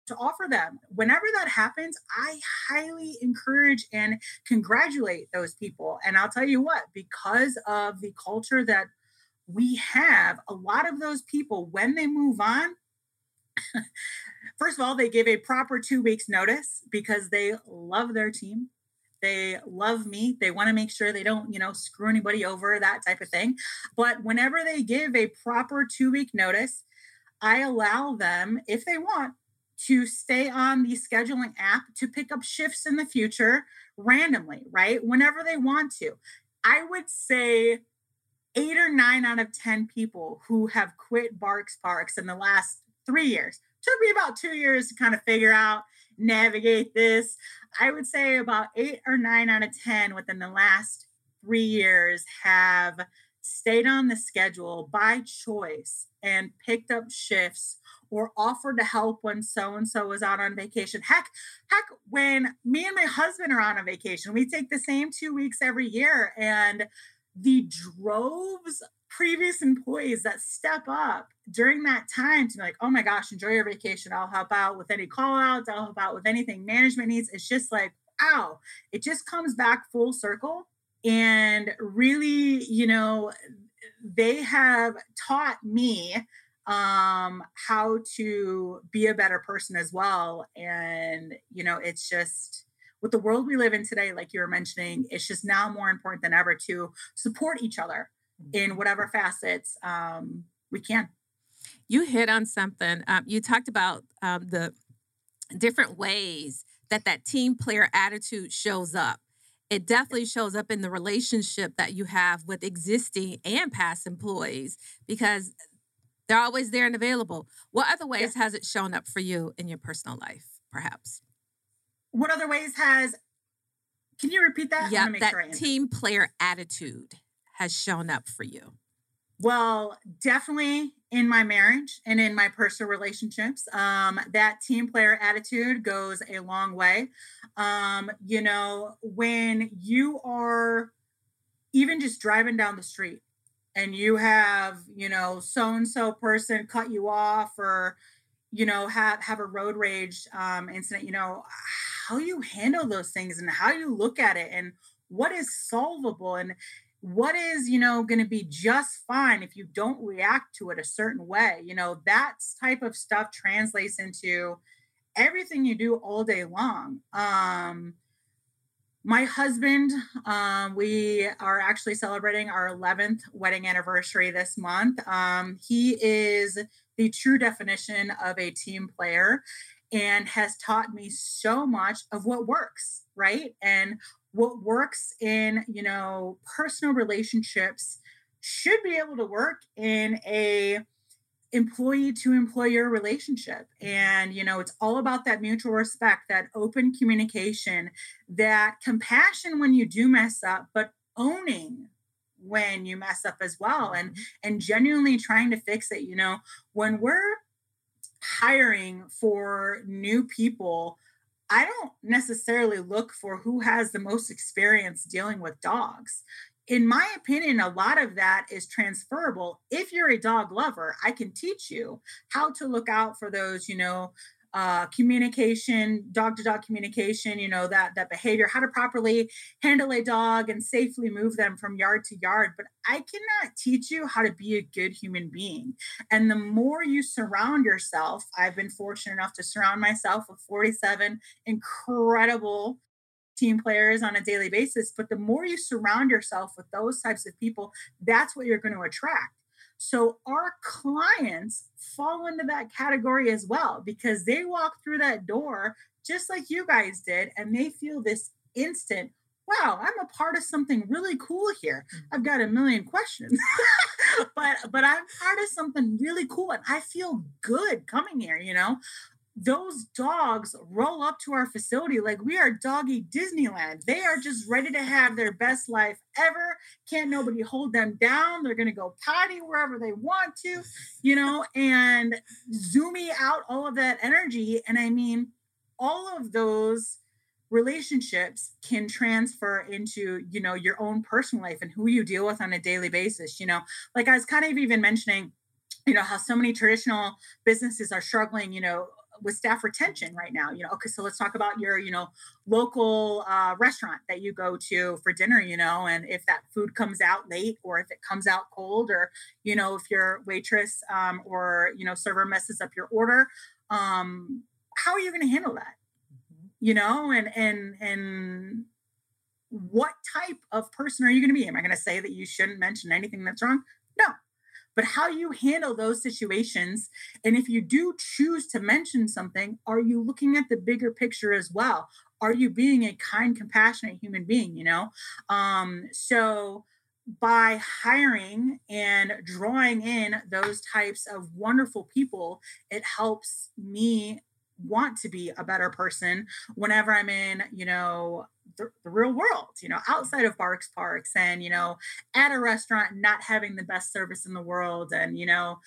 to offer them. Whenever that happens, I highly encourage and congratulate those people. And I'll tell you what, because of the culture that we have, a lot of those people, when they move on, first of all, they give a proper two weeks notice because they love their team. They love me. They want to make sure they don't, you know, screw anybody over, that type of thing. But whenever they give a proper two week notice, I allow them, if they want, to stay on the scheduling app to pick up shifts in the future randomly, right? Whenever they want to. I would say eight or nine out of 10 people who have quit Barx Parx in the last three years. Took me about two years to kind of figure out, navigate this. I would say about eight or nine out of 10 within the last three years have stayed on the schedule by choice and picked up shifts or offered to help when so and so was out on vacation. Heck, heck, when me and my husband are on a vacation, we take the same two weeks every year. And the droves previous employees that step up during that time to be like, oh my gosh, enjoy your vacation. I'll help out with any call outs, I'll help out with anything management needs. It's just like, wow, it just comes back full circle. And really, you know, they have taught me um how to be a better person as well and you know it's just with the world we live in today like you were mentioning it's just now more important than ever to support each other in mm-hmm. whatever facets um we can. You hit on something um, you talked about um, the different ways that that team player attitude shows up. It definitely shows up in the relationship that you have with existing and past employees because they're always there and available. What other ways yeah. has it shown up for you in your personal life, perhaps? What other ways has can you repeat that? Yeah, that sure team player attitude has shown up for you. Well, definitely in my marriage and in my personal relationships, um, that team player attitude goes a long way. Um, you know, when you are even just driving down the street and you have you know so and so person cut you off or you know have have a road rage um, incident you know how you handle those things and how you look at it and what is solvable and what is you know going to be just fine if you don't react to it a certain way you know that type of stuff translates into everything you do all day long um my husband, um, we are actually celebrating our 11th wedding anniversary this month. Um, he is the true definition of a team player and has taught me so much of what works, right? And what works in, you know, personal relationships should be able to work in a employee to employer relationship. And you know it's all about that mutual respect that open communication that compassion when you do mess up but owning when you mess up as well and mm-hmm. and genuinely trying to fix it. You know when we're hiring for new people I don't necessarily look for who has the most experience dealing with dogs in my opinion, a lot of that is transferable. If you're a dog lover, I can teach you how to look out for those, you know, uh, communication, dog to dog communication, you know, that that behavior, how to properly handle a dog and safely move them from yard to yard. But I cannot teach you how to be a good human being. And the more you surround yourself, I've been fortunate enough to surround myself with 47 incredible team players on a daily basis. But the more you surround yourself with those types of people, that's what you're going to attract. So our clients fall into that category as well because they walk through that door just like you guys did and they feel this instant wow i'm a part of something really cool here mm. i've got a million questions but but i'm part of something really cool and i feel good coming here you know those dogs roll up to our facility like we are doggy Disneyland. They are just ready to have their best life ever. Can't nobody hold them down. They're going to go potty wherever they want to, you know, and zooming out all of that energy. And I mean, all of those relationships can transfer into, you know, your own personal life and who you deal with on a daily basis. You know, like I was kind of even mentioning, you know, how so many traditional businesses are struggling, you know, with staff retention right now you know okay so let's talk about your you know local uh, restaurant that you go to for dinner you know and if that food comes out late or if it comes out cold or you know if your waitress um, or you know server messes up your order um, how are you going to handle that? Mm-hmm. you know and and and what type of person are you going to be? Am i going to say that you shouldn't mention anything that's wrong? No but how you handle those situations. And if you do choose to mention something, are you looking at the bigger picture as well? Are you being a kind, compassionate human being? You know, um, so by hiring and drawing in those types of wonderful people, it helps me want to be a better person whenever I'm in, you know, the, the, real world, you know, outside of Barx Parx and, you know, at a restaurant, not having the best service in the world and, you know,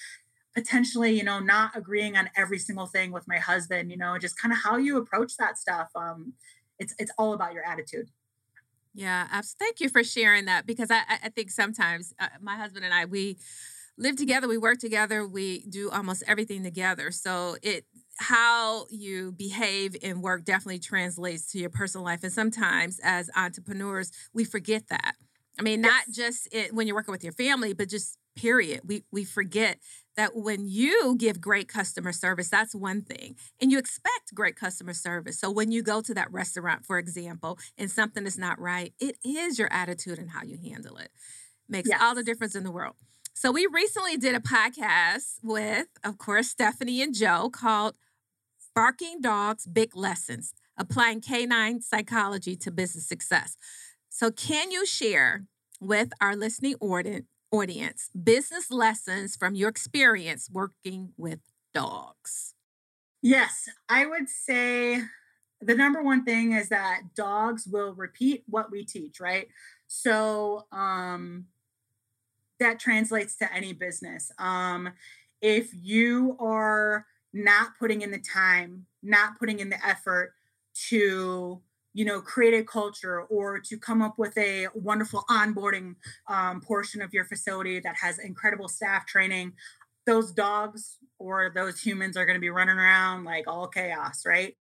potentially, you know, not agreeing on every single thing with my husband, you know, just kind of how you approach that stuff. Um, it's, it's all about your attitude. Yeah, thank you for sharing that because I, I think sometimes uh, my husband and I, we, live together, we work together, we do almost everything together. So it how you behave in work definitely translates to your personal life. And sometimes as entrepreneurs, we forget that. I mean, yes. not just it, when you're working with your family, but just period. We we forget that when you give great customer service, that's one thing. And you expect great customer service. So when you go to that restaurant, for example, and something is not right, it is your attitude and how you handle it. Makes yes. all the difference in the world. So we recently did a podcast with, of course, Stephanie and Joe called Barking Dogs Big Lessons Applying Canine Psychology to Business Success. So, can you share with our listening audience business lessons from your experience working with dogs? Yes, I would say the number one thing is that dogs will repeat what we teach, right? So, um, that translates to any business. Um, if you are not putting in the time, not putting in the effort to you know create a culture or to come up with a wonderful onboarding um, portion of your facility that has incredible staff training those dogs or those humans are going to be running around like all chaos right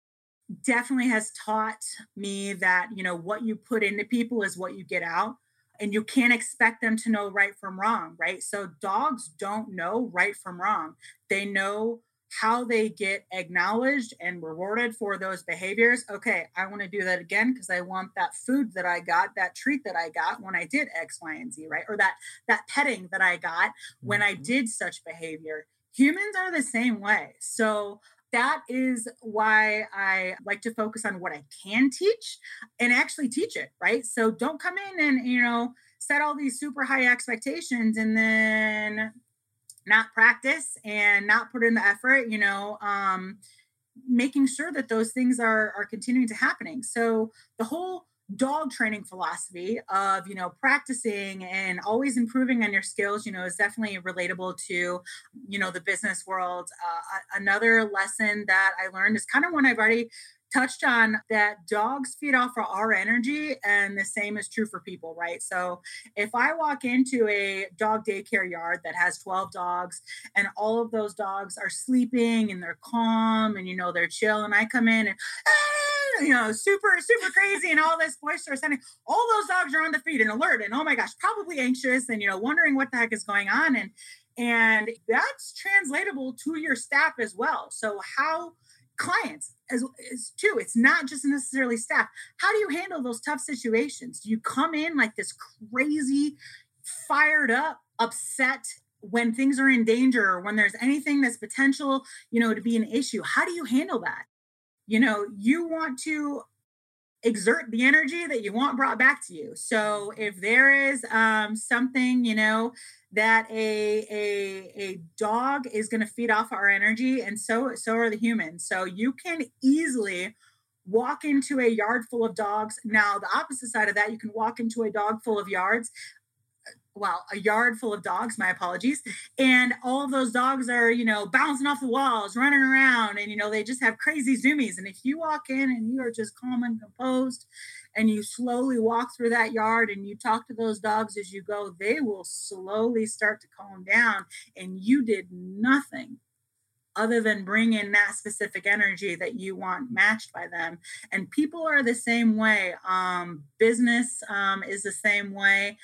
definitely has taught me that you know what you put into people is what you get out and you can't expect them to know right from wrong, right? So dogs don't know right from wrong. They know how they get acknowledged and rewarded for those behaviors. Okay, I want to do that again because I want that food that I got, that treat that I got when I did X, Y, and Z, right? Or that that petting that I got when I mm-hmm. did such behavior. Humans are the same way. So that is why I like to focus on what I can teach and actually teach it, right? So don't come in and, you know, set all these super high expectations and then not practice and not put in the effort, you know, um, making sure that those things are are continuing to happening. So the whole dog training philosophy of you know practicing and always improving on your skills you know is definitely relatable to you know the business world uh, another lesson that i learned is kind of one i've already touched on that dogs feed off of our energy and the same is true for people right? So if i walk into a dog daycare yard that has 12 dogs and all of those dogs are sleeping and they're calm and you know they're chill and i come in and ah, you know super super crazy and all this boisterous and all those dogs are on the feet and alert and oh my gosh probably anxious and you know wondering what the heck is going on and and that's translatable to your staff as well. So how clients as, as too. It's not just necessarily staff. How do you handle those tough situations? Do you come in like this crazy, fired up, upset when things are in danger or when there's anything that's potential, you know, to be an issue? How do you handle that? You know, you want to exert the energy that you want brought back to you. So if there is um, something, you know, that a a a dog is going to feed off our energy and so so are the humans so you can easily walk into a yard full of dogs now the opposite side of that you can walk into a dog full of yards uh, well, a yard full of dogs, my apologies. And all those dogs are, you know, bouncing off the walls, running around, and, you know, they just have crazy zoomies. And if you walk in and you are just calm and composed and you slowly walk through that yard and you talk to those dogs as you go, they will slowly start to calm down. And you did nothing other than bring in that specific energy that you want matched by them. And people are the same way. Um, business um, is the same way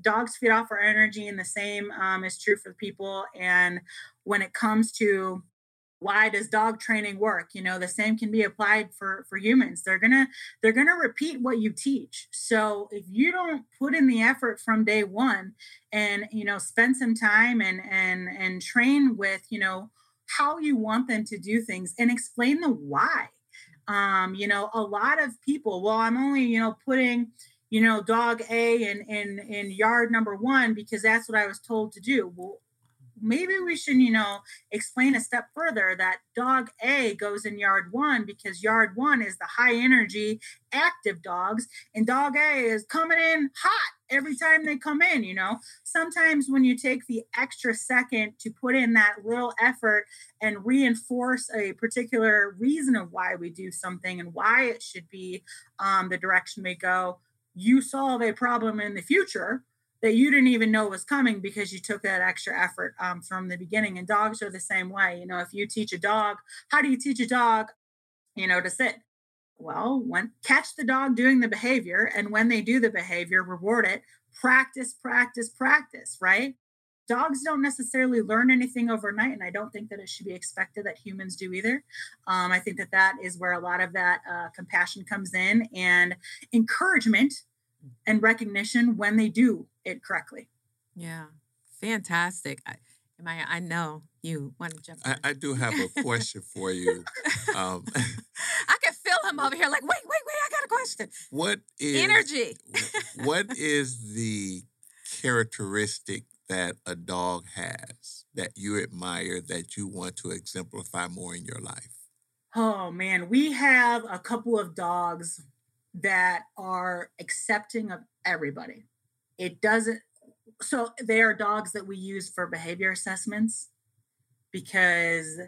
dogs feed off our energy and the same um, is true for people and when it comes to why does dog training work? You know the same can be applied for for humans. They're gonna they're gonna repeat what you teach. So if you don't put in the effort from day one and you know spend some time and and and train with you know how you want them to do things and explain the why. Um you know a lot of people well i'm only you know putting you know, dog A in in in yard number one because that's what I was told to do. Well, maybe we should, you know, explain a step further that dog A goes in yard one because yard one is the high energy active dogs, and dog A is coming in hot every time they come in. You know, sometimes when you take the extra second to put in that little effort and reinforce a particular reason of why we do something and why it should be um, the direction we go, you solve a problem in the future that you didn't even know was coming because you took that extra effort um, from the beginning. And dogs are the same way. You know, if you teach a dog, how do you teach a dog, you know, to sit? Well, when catch the dog doing the behavior, and when they do the behavior, reward it. Practice, practice, practice. Right? Dogs don't necessarily learn anything overnight, and I don't think that it should be expected that humans do either. Um, I think that that is where a lot of that uh, compassion comes in and encouragement and recognition when they do it correctly. Yeah, fantastic. I, am I? I know you want to jump. I, I do have a question for you. Um, I can feel him over here. Like, wait, wait, wait! I got a question. what is Energy. what is the characteristic that a dog has that you admire that you want to exemplify more in your life? Oh man, we have a couple of dogs that are accepting of everybody. It doesn't, so they are dogs that we use for behavior assessments because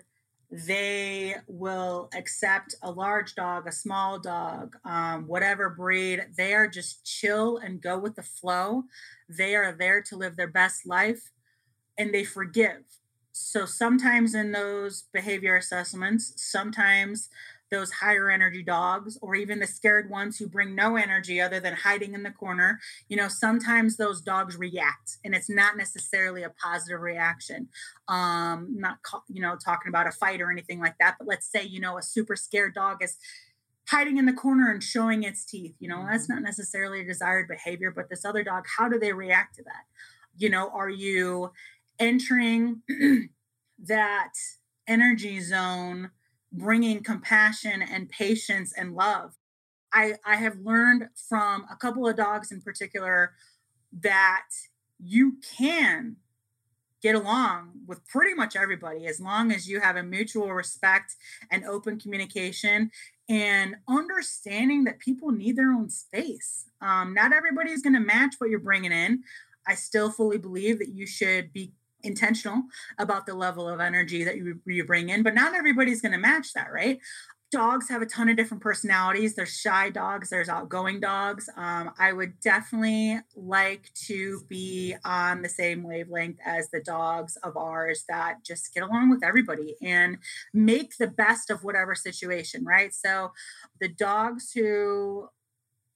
they will accept a large dog, a small dog, um, whatever breed. They are just chill and go with the flow. They are there to live their best life and they forgive. So sometimes in those behavior assessments, sometimes those higher energy dogs or even the scared ones who bring no energy other than hiding in the corner you know sometimes those dogs react and it's not necessarily a positive reaction. Um not you know talking about a fight or anything like that but let's say you know a super scared dog is hiding in the corner and showing its teeth you know that's not necessarily a desired behavior but this other dog how do they react to that? You know are you entering that energy zone bringing compassion and patience and love. I, I have learned from a couple of dogs in particular that you can get along with pretty much everybody as long as you have a mutual respect and open communication and understanding that people need their own space. Um, not is going to match what you're bringing in. I still fully believe that you should be intentional about the level of energy that you, you bring in, but not everybody's going to match that, right? Dogs have a ton of different personalities. There's shy dogs, there's outgoing dogs. Um, I would definitely like to be on the same wavelength as the dogs of ours that just get along with everybody and make the best of whatever situation, right? So the dogs who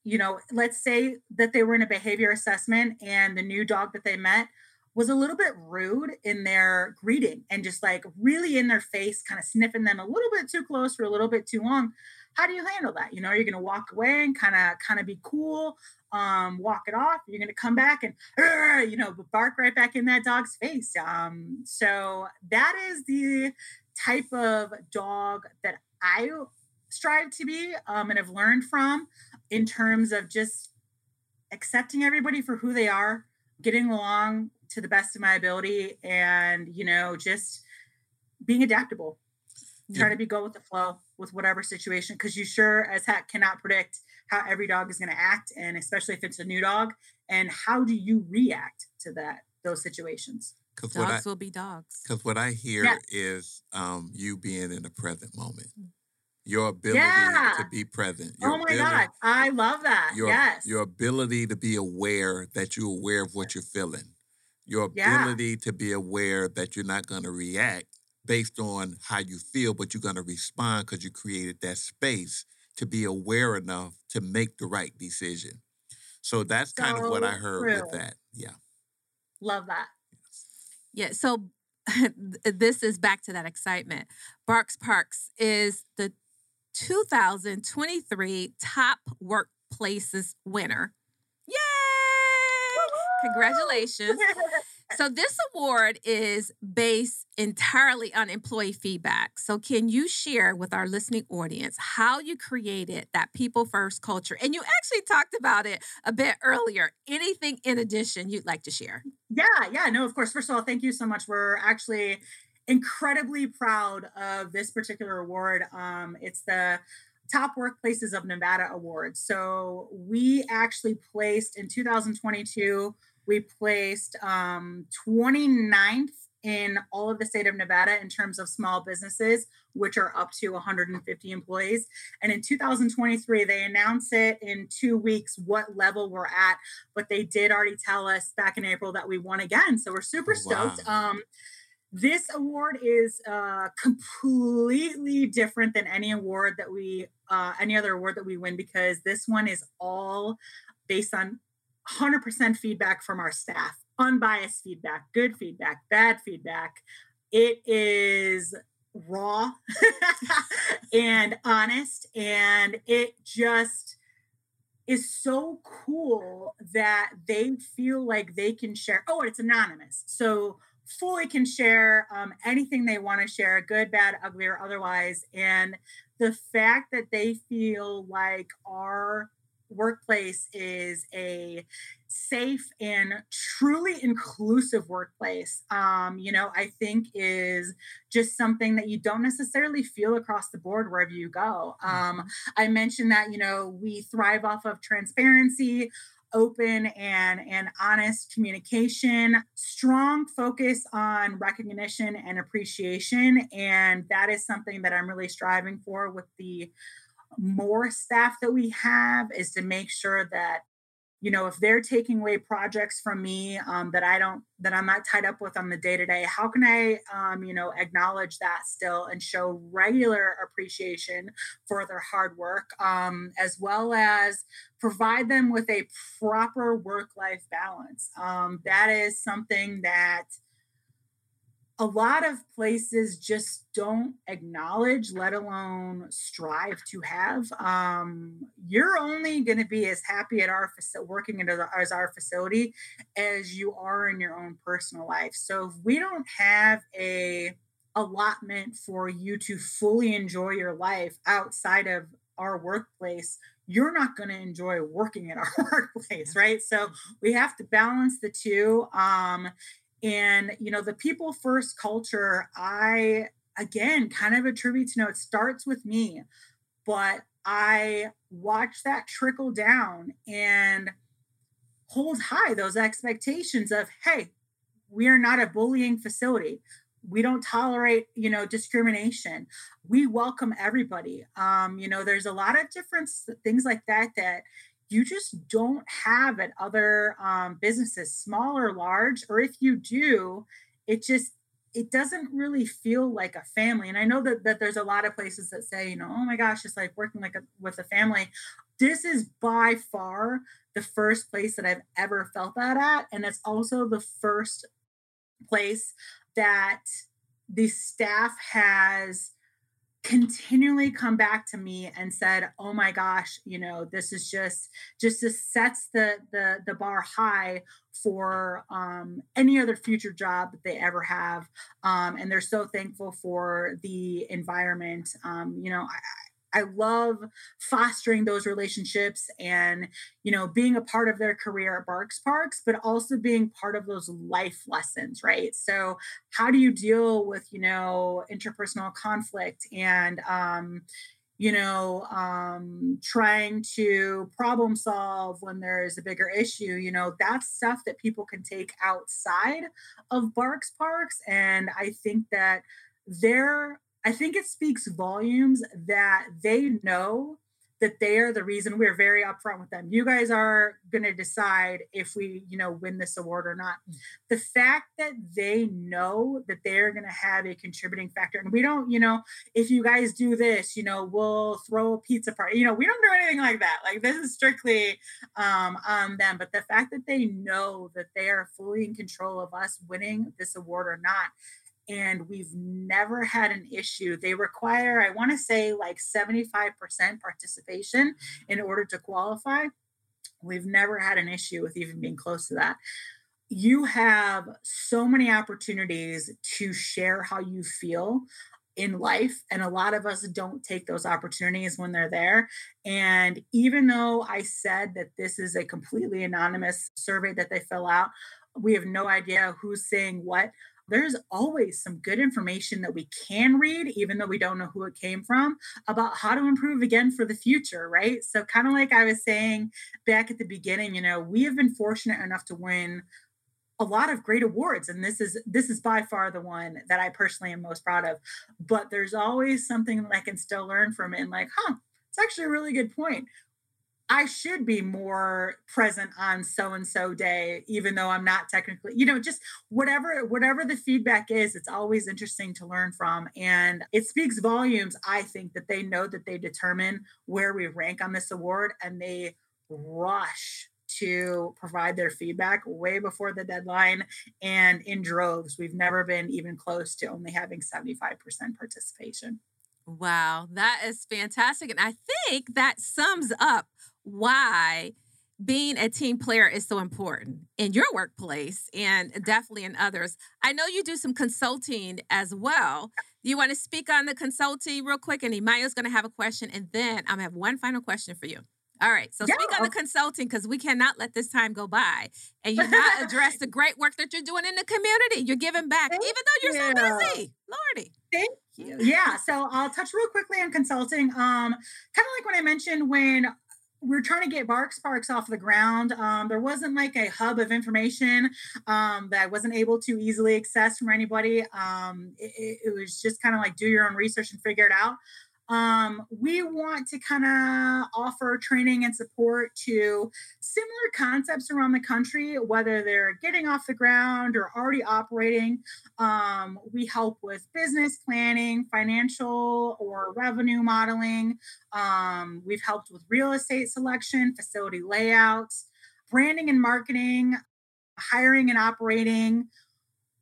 you know, let's say that they were in a behavior assessment and the new dog that they met was a little bit rude in their greeting and just like really in their face, kind of sniffing them a little bit too close for a little bit too long. How do you handle that? You know, you're to walk away and kind of kind of be cool, um, walk it off. You're to come back and you know bark right back in that dog's face. Um, so that is the type of dog that I strive to be um, and have learned from in terms of just accepting everybody for who they are, getting along to the best of my ability and you know just being adaptable yeah. try to be go with the flow with whatever situation because you sure as heck cannot predict how every dog is going to act and especially if it's a new dog and how do you react to that those situations because dogs I, will be dogs because what i hear yes. is um, you being in the present moment mm. your ability yeah. to be present oh my ability, god i love that your, yes your ability to be aware that you're aware of what you're feeling your ability yeah. to be aware that you're not going to react based on how you feel, but you're going to respond because you created that space to be aware enough to make the right decision. So that's so kind of what I heard true. with that. Yeah. Love that. Yeah. So this is back to that excitement. Barx Parx is the 2023 Top Workplaces winner. Congratulations. So this award is based entirely on employee feedback. So can you share with our listening audience how you created that people first culture? And you actually talked about it a bit earlier. Anything in addition you'd like to share? Yeah, yeah, no, of course. First of all, thank you so much. We're actually incredibly proud of this particular award. Um, it's the Top Workplaces of Nevada Awards. So we actually placed in 2022 we placed um, 29th in all of the state of Nevada in terms of small businesses, which are up to 150 employees. And in 2023, they announced it in two weeks what level we're at, but they did already tell us back in April that we won again. So we're super oh, stoked. Wow. Um, this award is uh, completely different than any award that we, uh, any other award that we win because this one is all based on 100% feedback from our staff, unbiased feedback, good feedback, bad feedback. It is raw and honest, and it just is so cool that they feel like they can share. Oh, it's anonymous. So fully can share um, anything they want to share, good, bad, ugly, or otherwise. And the fact that they feel like our workplace is a safe and truly inclusive workplace um, you know i think is just something that you don't necessarily feel across the board wherever you go um, mm-hmm. i mentioned that you know we thrive off of transparency open and and honest communication strong focus on recognition and appreciation and that is something that i'm really striving for with the more staff that we have is to make sure that you know if they're taking away projects from me um, that i don't that i'm not tied up with on the day to day how can i um, you know acknowledge that still and show regular appreciation for their hard work um, as well as provide them with a proper work life balance? Um, that is something that a lot of places just don't acknowledge, let alone strive to have. Um, you're only going to be as happy at our facility, working at as our facility, as you are in your own personal life. So if we don't have a allotment for you to fully enjoy your life outside of our workplace, you're not going to enjoy working at our workplace, right? So we have to balance the two. Um, and, you know, the people first culture, I, again, kind of attribute to, you know, it starts with me, but I watch that trickle down and hold high those expectations of, hey, we are not a bullying facility. We don't tolerate you know discrimination. We welcome everybody. Um you know there's a lot of different things like that that you just don't have at other um, businesses, small or large, or if you do, it just it doesn't really feel like a family. And I know that, that there's a lot of places that say, you know, oh my gosh, it's like working like a, with a family. This is by far the first place that I've ever felt that at. And it's also the first place that the staff has continually come back to me and said oh my gosh you know this is just just this sets the the the bar high for um, any other future job that they ever have um, and they're so thankful for the environment. Um, you know I, I love fostering those relationships and, you know, being a part of their career at Barx Parx, but also being part of those life lessons, right? So, how do you deal with, you know, interpersonal conflict and, um, you know, um, trying to problem solve when there is a bigger issue, you know, that's stuff that people can take outside of Barx Parx. And I think that they're I think it speaks volumes that they know that they are the reason we're very upfront with them. You guys are going to decide if we, you know, win this award or not. The fact that they know that they're going to have a contributing factor, and we don't, you know, if you guys do this, you know, we'll throw a pizza party. You know, we don't do anything like that. Like this is strictly um, on them. But the fact that they know that they are fully in control of us winning this award or not and we've never had an issue. They require, I want to say, like 75% participation in order to qualify. We've never had an issue with even being close to that. you have so many opportunities to share how you feel in life and a lot of us don't take those opportunities when they're there and even though i said that this is a completely anonymous survey that they fill out we have no idea who's saying what there's always some good information that we can read, even though we don't know who it came from, about how to improve again for the future, right? So, kind of like I was saying back at the beginning, you know, we have been fortunate enough to win a lot of great awards and this is this is by far the one that i personally am most proud of but there's always something that i can still learn from it and like huh it's actually a really good point I should be more present on so and so day, even though I'm not technically, you know, just whatever, whatever the feedback is, it's always interesting to learn from. And it speaks volumes, I think, that they know that they determine where we rank on this award and they rush to provide their feedback way before the deadline and in droves. We've never been even close to only having 75% participation. Wow, that is fantastic. And I think that sums up why being a team player is so important in your workplace and definitely in others. I know you do some consulting as well. You want to speak on the consulting real quick? And Imayo's going to have a question, and then I'm going to have one final question for you. All right, so yeah. speak on the consulting because we cannot let this time go by and you not address the great work that you're doing in the community. You're giving back, Thank even though you're you. so busy. Lordy. Thank you. Yeah, so I'll touch real quickly on consulting. Um, kind of like when I mentioned when we are trying to get Barx Parx off the ground. Um, there wasn't like a hub of information um, that I wasn't able to easily access from anybody. Um, it, it, was just kind of like do your own research and figure it out. Um, we want to kind of offer training and support to similar concepts around the country, whether they're getting off the ground or already operating. Um, we help with business planning, financial or revenue modeling. Um, we've helped with real estate selection, facility layouts, branding and marketing, hiring and operating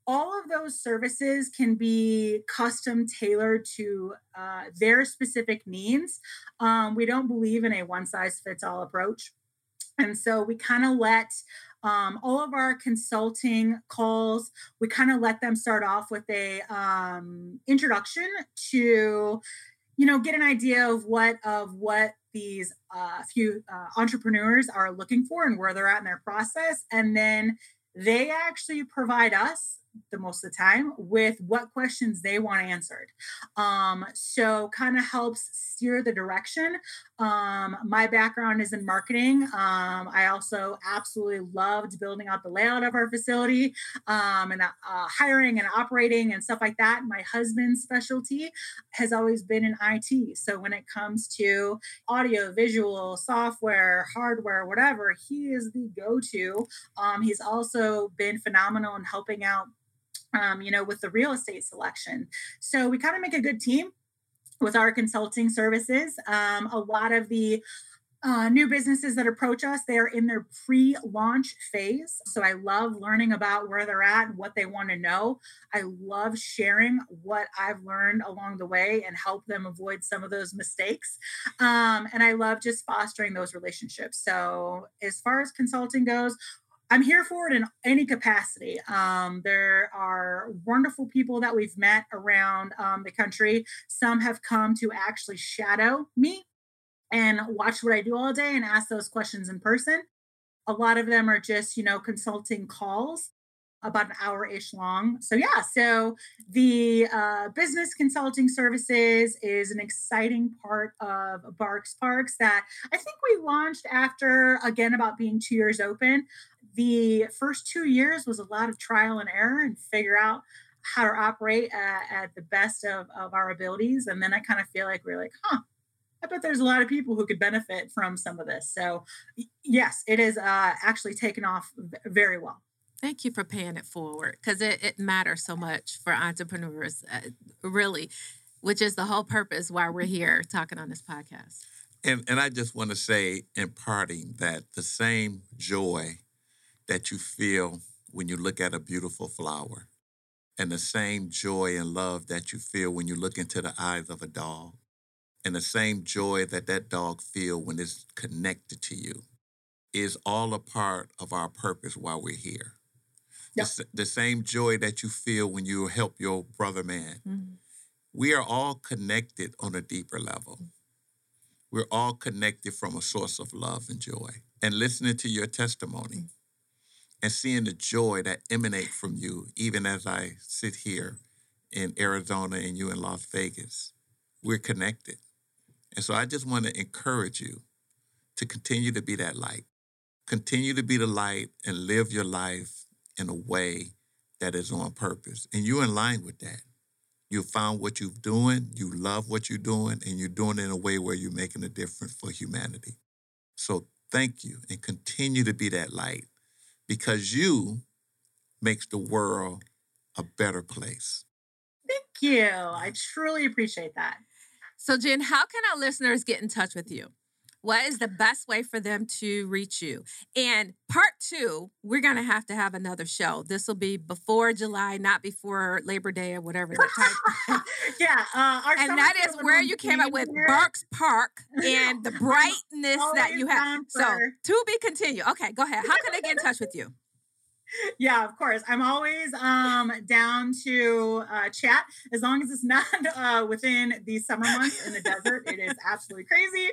all of those services can be custom tailored to uh, their specific needs. Um, we don't believe in a one size fits all approach. And so we kind of let um, all of our consulting calls, we kind of let them start off with a um, introduction to, you know, get an idea of what of what these uh, few uh, entrepreneurs are looking for and where they're at in their process, and then they actually provide us the most of the time with what questions they want answered. Um, so kind of helps steer the direction. Um, my background is in marketing. Um, I also absolutely loved building out the layout of our facility um, and uh, hiring and operating and stuff like that. My husband's specialty has always been in IT. So when it comes to audio, visual, software, hardware, whatever, he is the go to. Um, he's also been phenomenal in helping out um, you know, with the real estate selection. So we kind of make a good team with our consulting services. Um, a lot of the uh, new businesses that approach us, they are in their pre launch phase. So I love learning about where they're at and what they want to know. I love sharing what I've learned along the way and help them avoid some of those mistakes. Um, and I love just fostering those relationships. So, as far as consulting goes, I'm here for it in any capacity. Um, there are wonderful people that we've met around um, the country. Some have come to actually shadow me and watch what I do all day and ask those questions in person. A lot of them are just, you know, consulting calls about an hour ish long. So, yeah, so the uh, business consulting services is an exciting part of Barx Parx that I think we launched after, again, about being two years open the first two years was a lot of trial and error and figure out how to operate at, at the best of, of our abilities. And then I kind of feel like we're like, huh, I bet there's a lot of people who could benefit from some of this. So, yes, it is uh, actually taken off very well. Thank you for paying it forward because it, it matters so much for entrepreneurs, uh, really, which is the whole purpose why we're here talking on this podcast. And, and I just want to say in parting that the same joy that you feel when you look at a beautiful flower, and the same joy and love that you feel when you look into the eyes of a dog, and the same joy that that dog feel when it's connected to you, is all a part of our purpose while we're here. the, the same joy that you feel when you help your brother man. Mhm. We are all connected on a deeper level. We're all connected from a source of love and joy. And listening to your testimony and seeing the joy that emanate from you, even as I sit here in Arizona and you in Las Vegas, we're connected. And so I just want to encourage you to continue to be that light. Continue to be the light and live your life in a way that is on purpose. And you're in line with that. You found what you're doing, you love what you're doing, and you're doing it in a way where you're making a difference for humanity. So thank you and continue to be that light because you makes the world a better place. Thank you. I truly appreciate that. So, Jen, how can our listeners get in touch with you? What is the best way for them to reach you? And part two, we're going to have to have another show. This will be before July, not before Labor Day or whatever time. yeah, uh, our and that is where you came up with here. Barks Park and the brightness that you have. down So, to be continued. Okay, go ahead. How can they get in touch with you? Yeah, of course. I'm always um, down to uh, chat as long as it's not uh, within the summer months in the desert. It is absolutely crazy.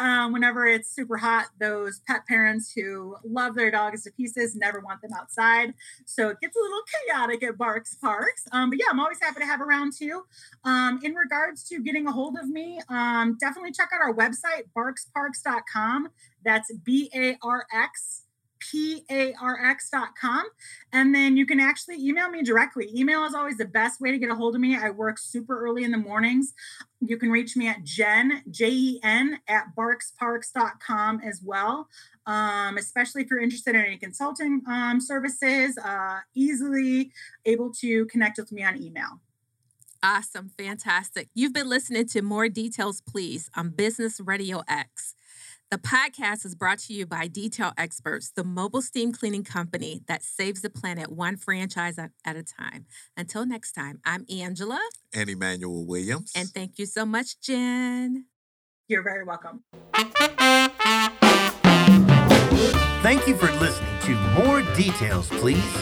Um, whenever it's super hot, those pet parents who love their dogs to pieces never want them outside. So it gets a little chaotic at Barx Parx. Um, but yeah, I'm always happy to have around too. Um, in regards to getting a hold of me, um, definitely check out our website, barxparx.com. That's B A R X parx.com and then you can actually email me directly email is always the best way to get a hold of me i work super early in the mornings you can reach me at jen j-e-n at barxparx.com as well um, especially if you're interested in any consulting um, services uh, easily able to connect with me on email Awesome. Fantastic. You've been listening to More Details, Please on Business RadioX. The podcast is brought to you by Detail Experts, the mobile steam cleaning company that saves the planet one franchise at, at a time. Until next time, I'm Angela, And Emmanuel Williams. and thank you so much, Jen. you're very welcome Thank you for listening to More Details, Please,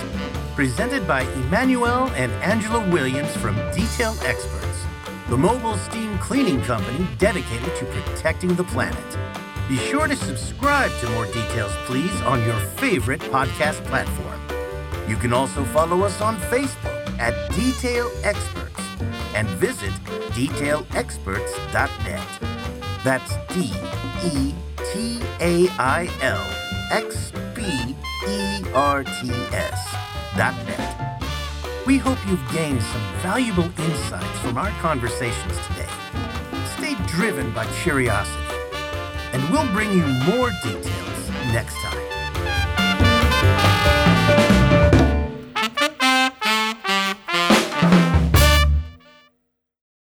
presented by Emmanuel and Angela Williams from Detail Experts, the mobile steam cleaning company dedicated to protecting the planet. Be sure to subscribe to More Details, Please on your favorite podcast platform. You can also follow us on Facebook at Detail Experts and visit detailexperts.net. That's D E T A I L X B E R T S dot net. We hope you've gained some valuable insights from our conversations today. Stay driven by curiosity, and we'll bring you more details next time.